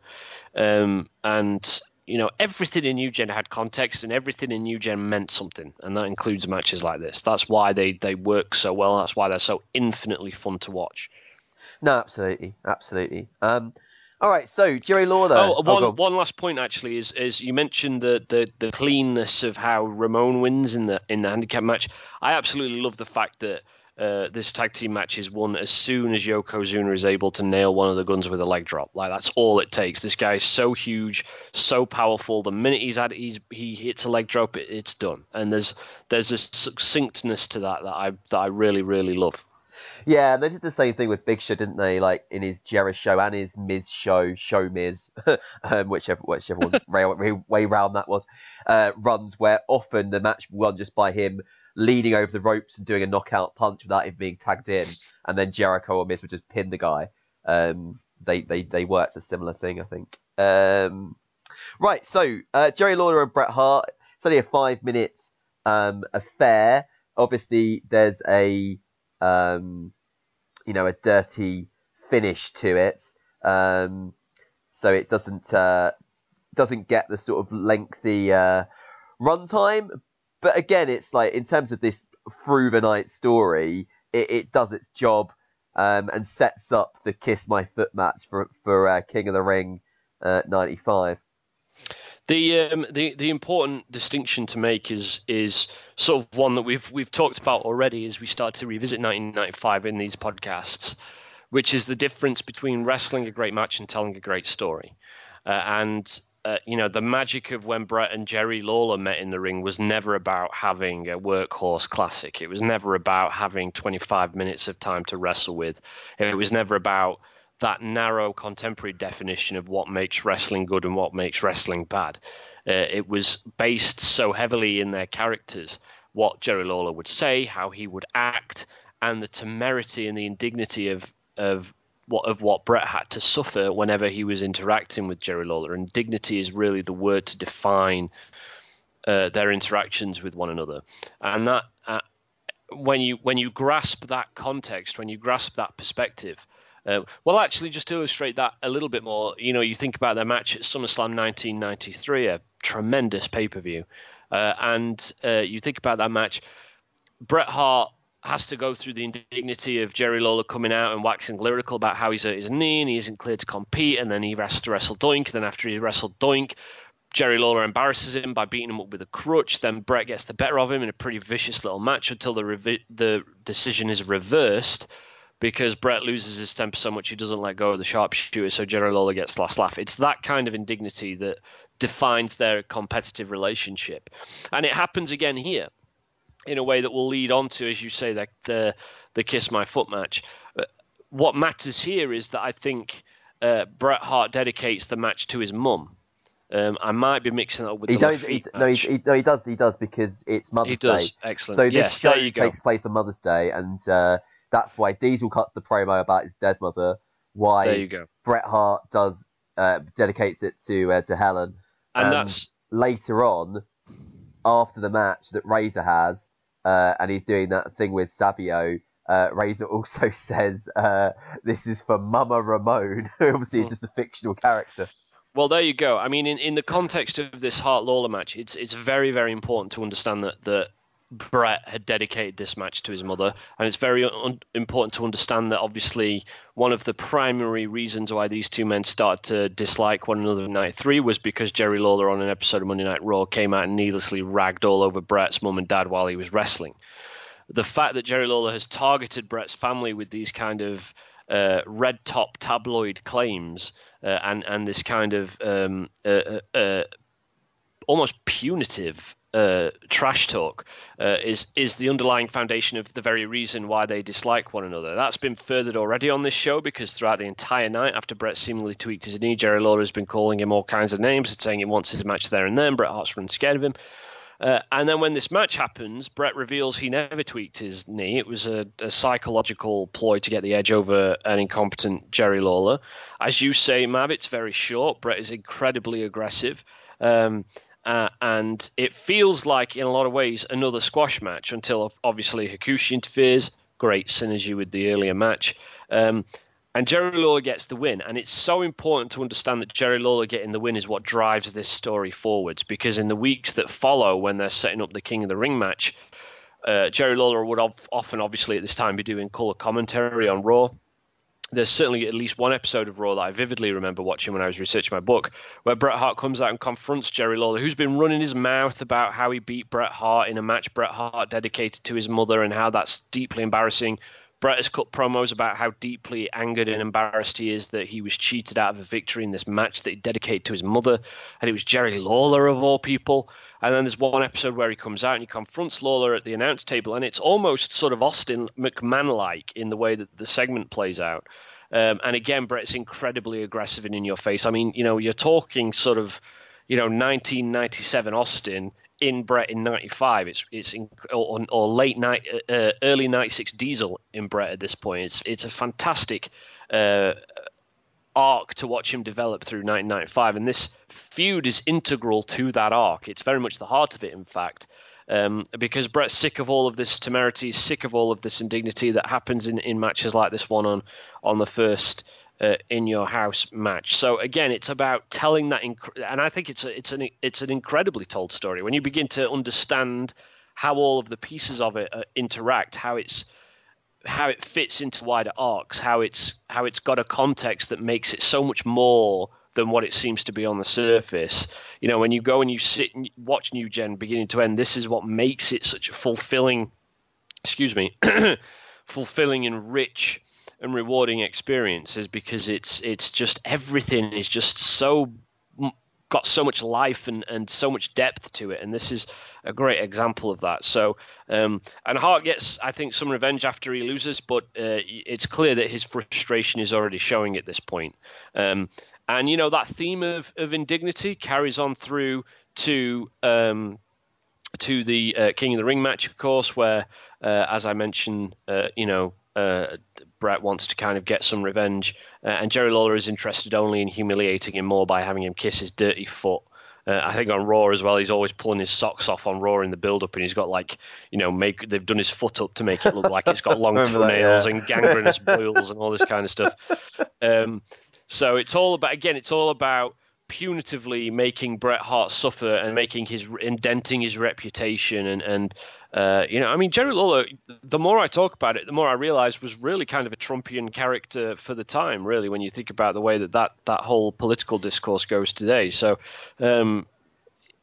Um, and you know, everything in New Gen had context and everything in New Gen meant something, and that includes matches like this. That's why they, they work so well. That's why they're so infinitely fun to watch. No, absolutely, absolutely. Um, all right, so Jerry Lawler. Oh, one, oh, one last point actually is is you mentioned the, the the cleanness of how Ramon wins in the in the handicap match. I absolutely love the fact that uh, this tag team match is won as soon as Yokozuna is able to nail one of the guns with a leg drop. Like that's all it takes. This guy is so huge, so powerful. The minute he's had he's he hits a leg drop, it, it's done. And there's there's a succinctness to that that I that I really really love. Yeah, they did the same thing with Big Show, didn't they? Like in his Jericho show and his Miz show, Show Miz, um, whichever whichever way, way round that was, uh, runs where often the match won just by him leaning over the ropes and doing a knockout punch without even being tagged in, and then Jericho or Miz would just pin the guy. Um, they, they, they worked a similar thing, I think. Um, right, so uh, Jerry Lawler and Bret Hart. It's only a five minute um, affair. Obviously, there's a um, you know a dirty finish to it, um, so it doesn't uh, doesn't get the sort of lengthy uh, runtime but again, it's like in terms of this through the night story, it, it does its job um, and sets up the kiss my foot match for for uh, King of the Ring uh, '95. The, um, the the important distinction to make is is sort of one that we've we've talked about already as we start to revisit 1995 in these podcasts, which is the difference between wrestling a great match and telling a great story. Uh, and uh, you know, the magic of when Bret and Jerry Lawler met in the ring was never about having a workhorse classic. It was never about having 25 minutes of time to wrestle with. It was never about that narrow contemporary definition of what makes wrestling good and what makes wrestling bad. Uh, it was based so heavily in their characters, what Jerry Lawler would say, how he would act, and the temerity and the indignity of of what of what Bret had to suffer whenever he was interacting with Jerry Lawler, and dignity is really the word to define uh, their interactions with one another, and that uh, when you when you grasp that context, when you grasp that perspective. Uh, well, actually, just to illustrate that a little bit more, you know, you think about their match at SummerSlam 1993, a tremendous pay per view, uh, and uh, you think about that match. Bret Hart has to go through the indignity of Jerry Lawler coming out and waxing lyrical about how he's hurt his knee and he isn't cleared to compete, and then he has to wrestle Doink. And then after he wrestled Doink, Jerry Lawler embarrasses him by beating him up with a crutch. Then Bret gets the better of him in a pretty vicious little match until the revi- the decision is reversed because Bret loses his temper so much he doesn't let go of the sharpshooter, so Jerry Lawler gets last laugh. It's that kind of indignity that defines their competitive relationship, and it happens again here in a way that will lead on to, as you say, that the the kiss my foot match. But what matters here is that I think uh, Bret Hart dedicates the match to his mum. Um, I might be mixing that up with he the does, he, no, he, he, no, he does. He does because it's Mother's he does. Day. Excellent. So this yes, show go. takes place on Mother's Day, and uh, that's why Diesel cuts the promo about his dead mother. Why there you go. Bret Hart does uh, dedicates it to uh, to Helen, and, and that's later on after the match that Razor has uh, and he's doing that thing with Savio. Uh, Razor also says uh, this is for Mama Ramon, who obviously is hmm. just a fictional character. Well, there you go. I mean, in, in the context of this Hart Lawler match, it's it's very very important to understand that that Bret had dedicated this match to his mother, and it's very un- important to understand that obviously one of the primary reasons why these two men started to dislike one another in night three was because Jerry Lawler on an episode of Monday Night Raw came out and needlessly ragged all over Bret's mum and dad while he was wrestling. The fact that Jerry Lawler has targeted Bret's family with these kind of uh, red top tabloid claims uh, and and this kind of um, uh, uh, uh almost punitive uh, trash talk uh, is is the underlying foundation of the very reason why they dislike one another. That's been furthered already on this show because throughout the entire night, after Bret seemingly tweaked his knee, Jerry Lawler has been calling him all kinds of names and saying he wants his match there and then. Bret Hart's run scared of him. Uh, and then when this match happens, Bret reveals he never tweaked his knee. It was a, a, psychological ploy to get the edge over an incompetent Jerry Lawler. As you say, Mav, it's very short. Bret is incredibly aggressive. Um, uh, and it feels like, in a lot of ways, another squash match until obviously Hakushi interferes. Great synergy with the earlier match. Um, and Jerry Lawler gets the win. And it's so important to understand that Jerry Lawler getting the win is what drives this story forwards. Because in the weeks that follow, when they're setting up the King of the Ring match, uh, Jerry Lawler would often, obviously, at this time, be doing color commentary on Raw there's certainly at least one episode of Raw that I vividly remember watching when I was researching my book, where Bret Hart comes out and confronts Jerry Lawler, who's been running his mouth about how he beat Bret Hart in a match Bret Hart dedicated to his mother and how that's deeply embarrassing. Bret has cut promos about how deeply angered and embarrassed he is that he was cheated out of a victory in this match that he dedicated to his mother, and it was Jerry Lawler of all people. And then there's one episode where he comes out and he confronts Lawler at the announce table, and it's almost sort of Austin McMahon like in the way that the segment plays out. Um, and again, Bret's incredibly aggressive and in your face. I mean, you know, you're talking sort of, you know, 1997 Austin in Bret in '95. It's it's in, or, or late night, uh, early '96 Diesel in Bret at this point. It's it's a fantastic uh, arc to watch him develop through 1995, and this feud is integral to that arc. It's very much the heart of it, in fact. Um, because Bret's sick of all of this temerity, sick of all of this indignity that happens in, in matches like this one on on the first uh, in your house match. So again, it's about telling that, inc- and I think it's a, it's an it's an incredibly told story when you begin to understand how all of the pieces of it uh, interact, how it's how it fits into wider arcs, how it's how it's got a context that makes it so much more than what it seems to be on the surface. You know, when you go and you sit and watch New Gen beginning to end, this is what makes it such a fulfilling, excuse me, fulfilling and rich and rewarding experiences because it's it's just everything is just so got so much life and, and so much depth to it, and this is a great example of that. So, um, and Hart gets, I think, some revenge after he loses, but uh, it's clear that his frustration is already showing at this point. Um, and you know that theme of, of indignity carries on through to um, to the uh, King of the Ring match, of course, where, uh, as I mentioned, uh, you know, uh, Bret wants to kind of get some revenge, uh, and Jerry Lawler is interested only in humiliating him more by having him kiss his dirty foot. Uh, I think on Raw as well, he's always pulling his socks off on Raw in the build-up, and he's got like, you know, make they've done his foot up to make it look like it's got long toenails that, yeah. and gangrenous boils and all this kind of stuff. Um, so it's all about again, it's all about punitively making Bret Hart suffer and making his indenting his reputation and and uh, you know I mean Jerry Lawler the more I talk about it the more I realize was really kind of a Trumpian character for the time really when you think about the way that that, that whole political discourse goes today. So um,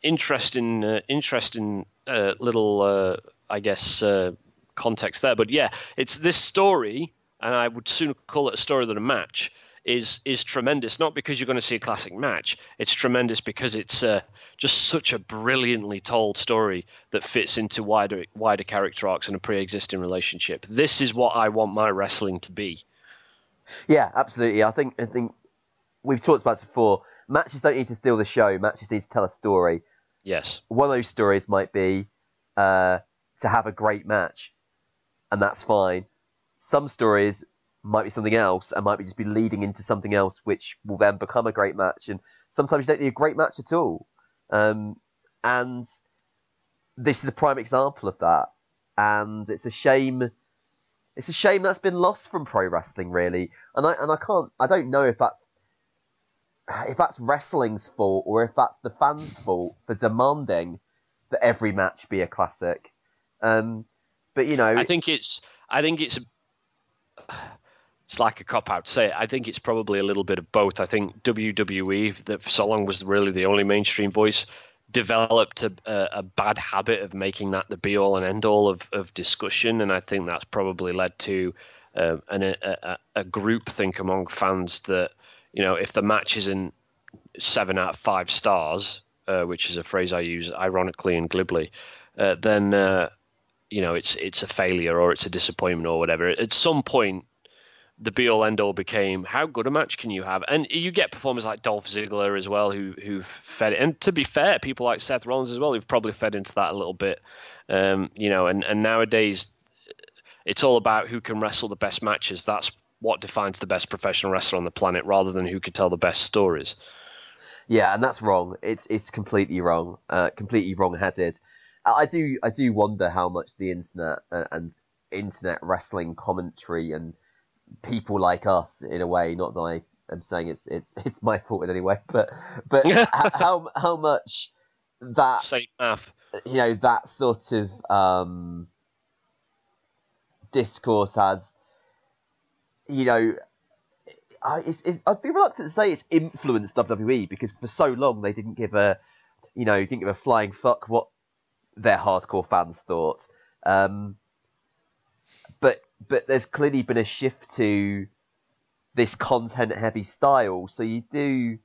interesting uh, interesting uh, little uh, I guess uh, context there. But yeah it's this story and I would sooner call it a story than a match is is tremendous. Not because you're going to see a classic match. It's tremendous because it's uh, just such a brilliantly told story that fits into wider wider character arcs and a pre-existing relationship. This is what I want my wrestling to be. Yeah, absolutely. I think I think we've talked about this before. Matches don't need to steal the show. Matches need to tell a story. Yes. One of those stories might be uh, to have a great match, and that's fine. Some stories might be something else and might be just be leading into something else, which will then become a great match. And sometimes you don't need a great match at all. Um, and this is a prime example of that. And it's a shame. It's a shame that's been lost from pro wrestling, really. And I and I can't. I don't know if that's if that's wrestling's fault or if that's the fans' fault for demanding that every match be a classic. Um, but you know, I think it's. I think it's it's like a cop out to say it. I think it's probably a little bit of both. I think WWE, that for so long was really the only mainstream voice, developed a, a, bad habit of making that the be all and end all of, of discussion, and I think that's probably led to uh, an, a, a group think among fans that you know if the match isn't seven out of five stars, uh, which is a phrase I use ironically and glibly, uh, then uh, you know it's it's a failure or it's a disappointment or whatever. At some point, the be all end all became how good a match can you have, and you get performers like Dolph Ziggler as well who who've fed it. And to be fair, people like Seth Rollins as well who've probably fed into that a little bit. Um, you know, and and nowadays it's all about who can wrestle the best matches. That's what defines the best professional wrestler on the planet, rather than who can tell the best stories. Yeah, and that's wrong. It's it's completely wrong. Uh, completely wrong-headed. I do I do wonder how much the internet uh, and internet wrestling commentary and people like us, in a way, not that I am saying it's it's it's my fault in any way, but but how how much that Same math. you know that sort of um, discourse has you know I, it's, it's, I'd be reluctant to say it's influenced WWE because for so long they didn't give a, you know, didn't give a flying fuck what their hardcore fans thought. Um, but there's clearly been a shift to this content heavy style, so you do.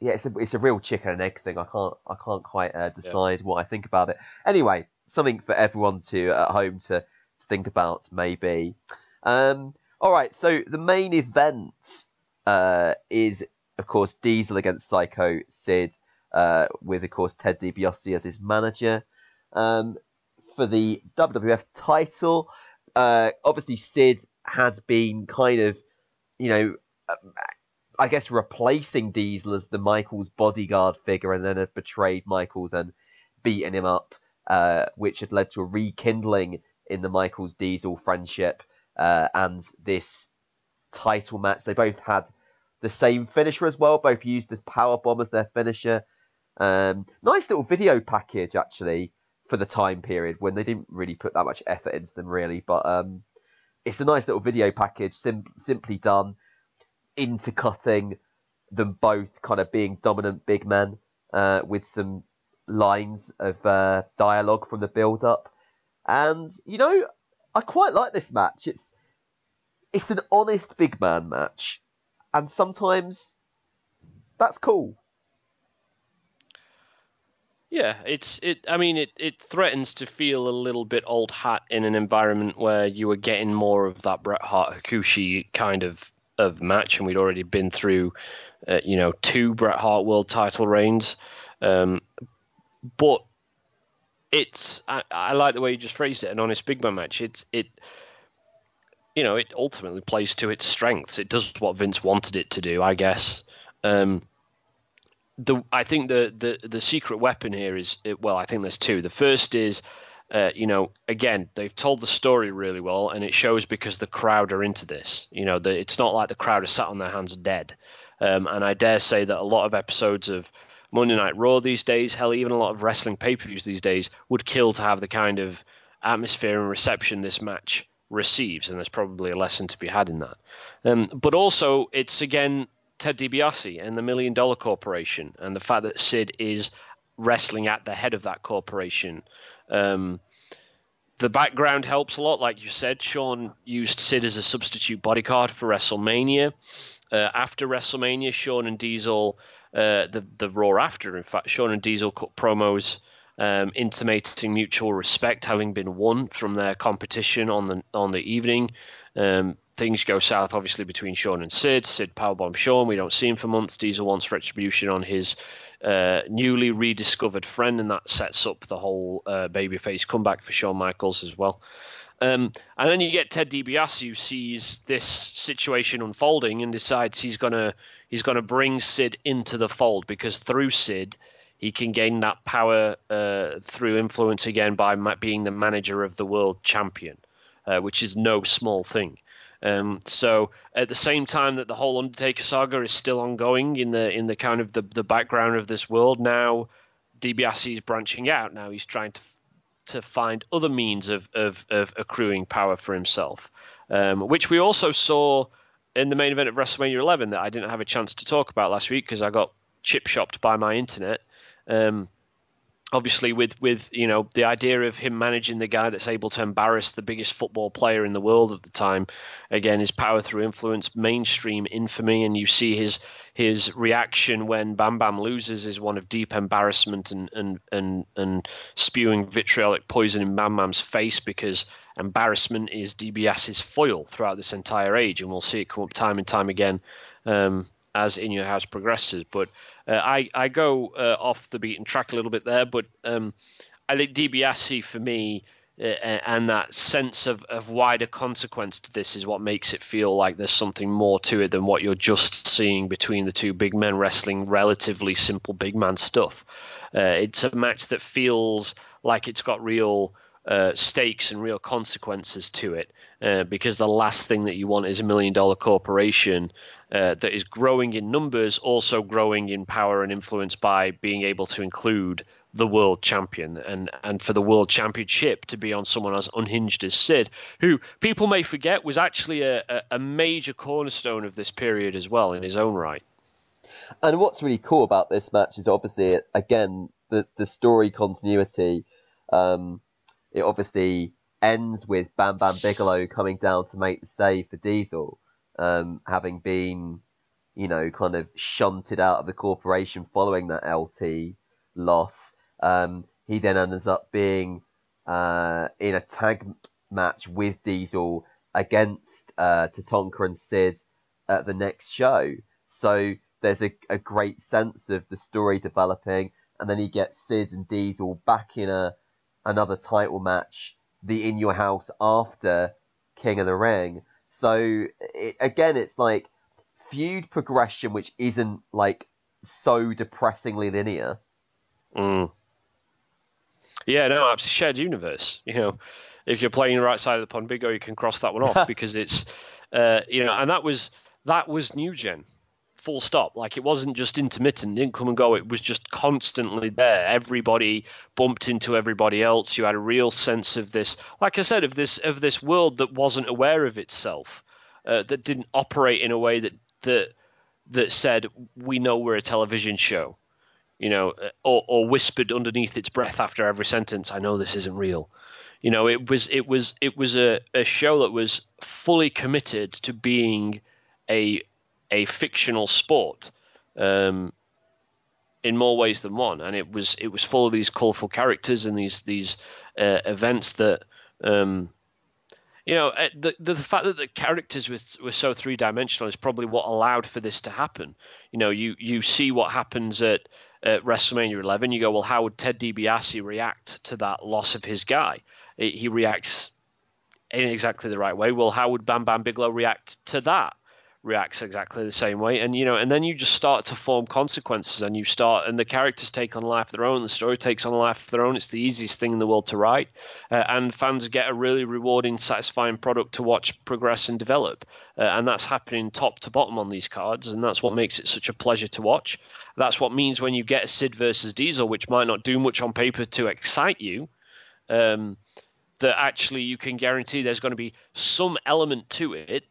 Yeah, it's a it's a real chicken and egg thing. I can't I can't quite uh, decide yeah. what I think about it. Anyway, something for everyone to at home to, to think about maybe. Um, all right, so the main event uh, is, of course, Diesel against Psycho Sid, uh, with, of course, Ted DiBiase as his manager. Um, for the WWF title, uh, obviously, Sid had been kind of, you know, um, I guess replacing Diesel as the Michaels bodyguard figure and then had betrayed Michaels and beaten him up, uh, which had led to a rekindling in the Michaels Diesel friendship uh, and this title match. They both had the same finisher as well. Both used the power bomb as their finisher. Um, nice little video package actually for the time period when they didn't really put that much effort into them really, but um, it's a nice little video package, sim- simply done, intercutting them both kind of being dominant big men uh, with some lines of uh, dialogue from the build up. And you know, I quite like this match. It's it's an honest big man match, and sometimes that's cool. Yeah, it's it. I mean, it it threatens to feel a little bit old hat in an environment where you were getting more of that Bret Hart Hakushi kind of of match, and we'd already been through, uh, you know, two Bret Hart World Title reigns. Um, but it's I, I, like the way you just phrased it, an honest big man match. It's it you know, it ultimately plays to its strengths. It does what Vince wanted it to do, I guess. Um, the I think the, the the secret weapon here is well, I think there's two. The first is uh, you know, again, they've told the story really well, and it shows because the crowd are into this. You know, it's not like the crowd are sat on their hands dead. Um, and I dare say that a lot of episodes of Monday Night Raw these days, hell, even a lot of wrestling pay per views these days, would kill to have the kind of atmosphere and reception this match receives, and there's probably a lesson to be had in that. Um, but also, it's again Ted DiBiase and the Million Dollar Corporation, and the fact that Sid is wrestling at the head of that corporation. Um, the background helps a lot, like you said. Shawn used Sid as a substitute bodyguard for WrestleMania. Uh, after WrestleMania, Shawn and Diesel uh, the the Raw after. In fact, Shawn and Diesel cut promos um, intimating mutual respect having been won from their competition on the on the evening. Um, things go south, obviously, between Shawn and Sid. Sid powerbomb Shawn. We don't see him for months. Diesel wants retribution on his uh, newly rediscovered friend, and that sets up the whole uh, babyface comeback for Shawn Michaels as well. Um, and then you get Ted DiBiase who sees this situation unfolding and decides he's gonna he's gonna bring Sid into the fold because through Sid he can gain that power uh, through influence again by being the manager of the world champion, uh, which is no small thing. Um, so at the same time that the whole Undertaker saga is still ongoing in the in the kind of the, the background of this world, now DiBiase is branching out. Now he's trying to to find other means of, of, of accruing power for himself, um, which we also saw in the main event of WrestleMania 11 that I didn't have a chance to talk about last week because I got chip shopped by my internet. Um, obviously with with you know the idea of him managing the guy that's able to embarrass the biggest football player in the world at the time again his power through influence mainstream infamy and you see his his reaction when bam bam loses is one of deep embarrassment and and and, and spewing vitriolic poison in bam bam's face because embarrassment is DiBiase's foil throughout this entire age and we'll see it come up time and time again um, as in your house progresses. But I I go uh, off the beaten track a little bit there, but um, I think DiBiase for me uh, and that sense of, of wider consequence to this is what makes it feel like there's something more to it than what you're just seeing between the two big men wrestling relatively simple big man stuff. Uh, it's a match that feels like it's got real uh, stakes and real consequences to it uh, because the last thing that you want is a million dollar corporation uh, that is growing in numbers, also growing in power and influence by being able to include the world champion and and for the world championship to be on someone as unhinged as Sid, who people may forget was actually a, a major cornerstone of this period as well in his own right. And what's really cool about this match is obviously again the the story continuity. Um, it obviously ends with Bam Bam Bigelow coming down to make the save for Diesel, um, having been, you know, kind of shunted out of the corporation following that LT loss. Um, he then ends up being uh, in a tag match with Diesel against uh, Tatanka and Sid at the next show. So there's a, a great sense of the story developing, and then he gets Sid and Diesel back in a another title match, the In Your House after King of the Ring. So it, again, it's like feud progression, which isn't like so depressingly linear. Mm. Yeah, no, it's shared universe. You know, if you're playing the right side of the pond, Big O, you can cross that one off because it's, uh, you know, and that was that was new gen full stop. Like it wasn't just intermittent, didn't come and go. It was just constantly there. Everybody bumped into everybody else. You had a real sense of this, like I said, of this of this world that wasn't aware of itself, uh, that didn't operate in a way that that that said we know we're a television show, you know, uh, or, or whispered underneath its breath after every sentence, "I know this isn't real." You know, it was it was it was a, a show that was fully committed to being a a fictional sport um, in more ways than one, and it was it was full of these colourful characters and these these uh, events that. Um, you know, uh, the, the, fact that the characters were, were so three dimensional is probably what allowed for this to happen. You know, you, you see what happens at, at WrestleMania 11. You go, well, how would Ted DiBiase react to that loss of his guy? He reacts in exactly the right way. Well, how would Bam Bam Bigelow react to that? Reacts exactly the same way. And you know and then you just start to form consequences and you start and the characters take on life of their own the story takes on life of their own it's the easiest thing in the world to write. Uh, and fans get a really rewarding satisfying product to watch progress and develop. Uh, and that's happening top to bottom on these cards and that's what makes it such a pleasure to watch. That's what means when you get a sid versus diesel which might not do much on paper to excite you um, that actually you can guarantee there's going to be some element to it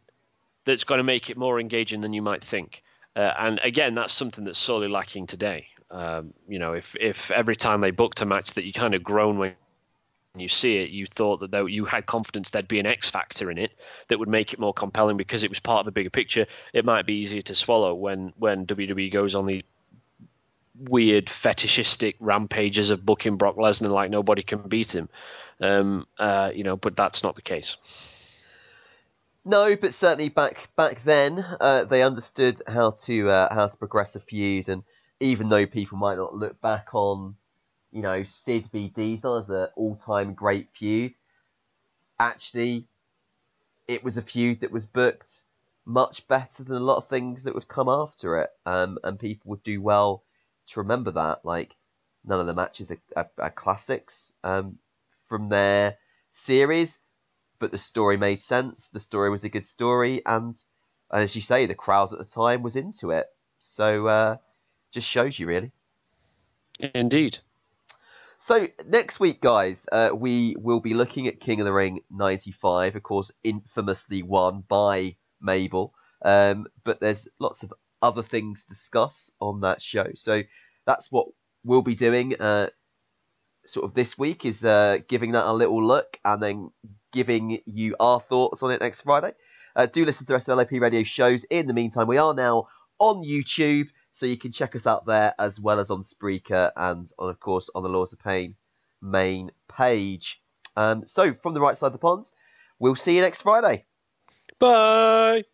that's going to make it more engaging than you might think. Uh, and again, that's something that's sorely lacking today. Um, you know, if if every time they booked a match that you kind of groan when you see it, you thought that though you had confidence there'd be an X factor in it that would make it more compelling because it was part of a bigger picture. It might be easier to swallow when when WWE goes on the weird fetishistic rampages of booking Brock Lesnar like nobody can beat him. Um, uh, you know, but that's not the case. No, but certainly back back then, uh, they understood how to uh, how to progress a feud, and even though people might not look back on, you know, Sid v Diesel as an all time great feud, actually, it was a feud that was booked much better than a lot of things that would come after it, um, and people would do well to remember that. Like, none of the matches are, are, are classics um, from their series but the story made sense. The story was a good story, and, and as you say, the crowd at the time was into it. So uh, just shows you really. Indeed. So next week, guys, uh, we will be looking at King of the Ring '95, of course, infamously won by Mabel. Um, but there's lots of other things to discuss on that show. So that's what we'll be doing. Uh, sort of this week is uh, giving that a little look and then giving you our thoughts on it next Friday. Uh, do listen to the rest of LOP radio shows. In the meantime, we are now on YouTube, so you can check us out there as well as on Spreaker and on, of course, on the Lords of Pain main page. Um, so, from the right side of the pond, we'll see you next Friday. Bye.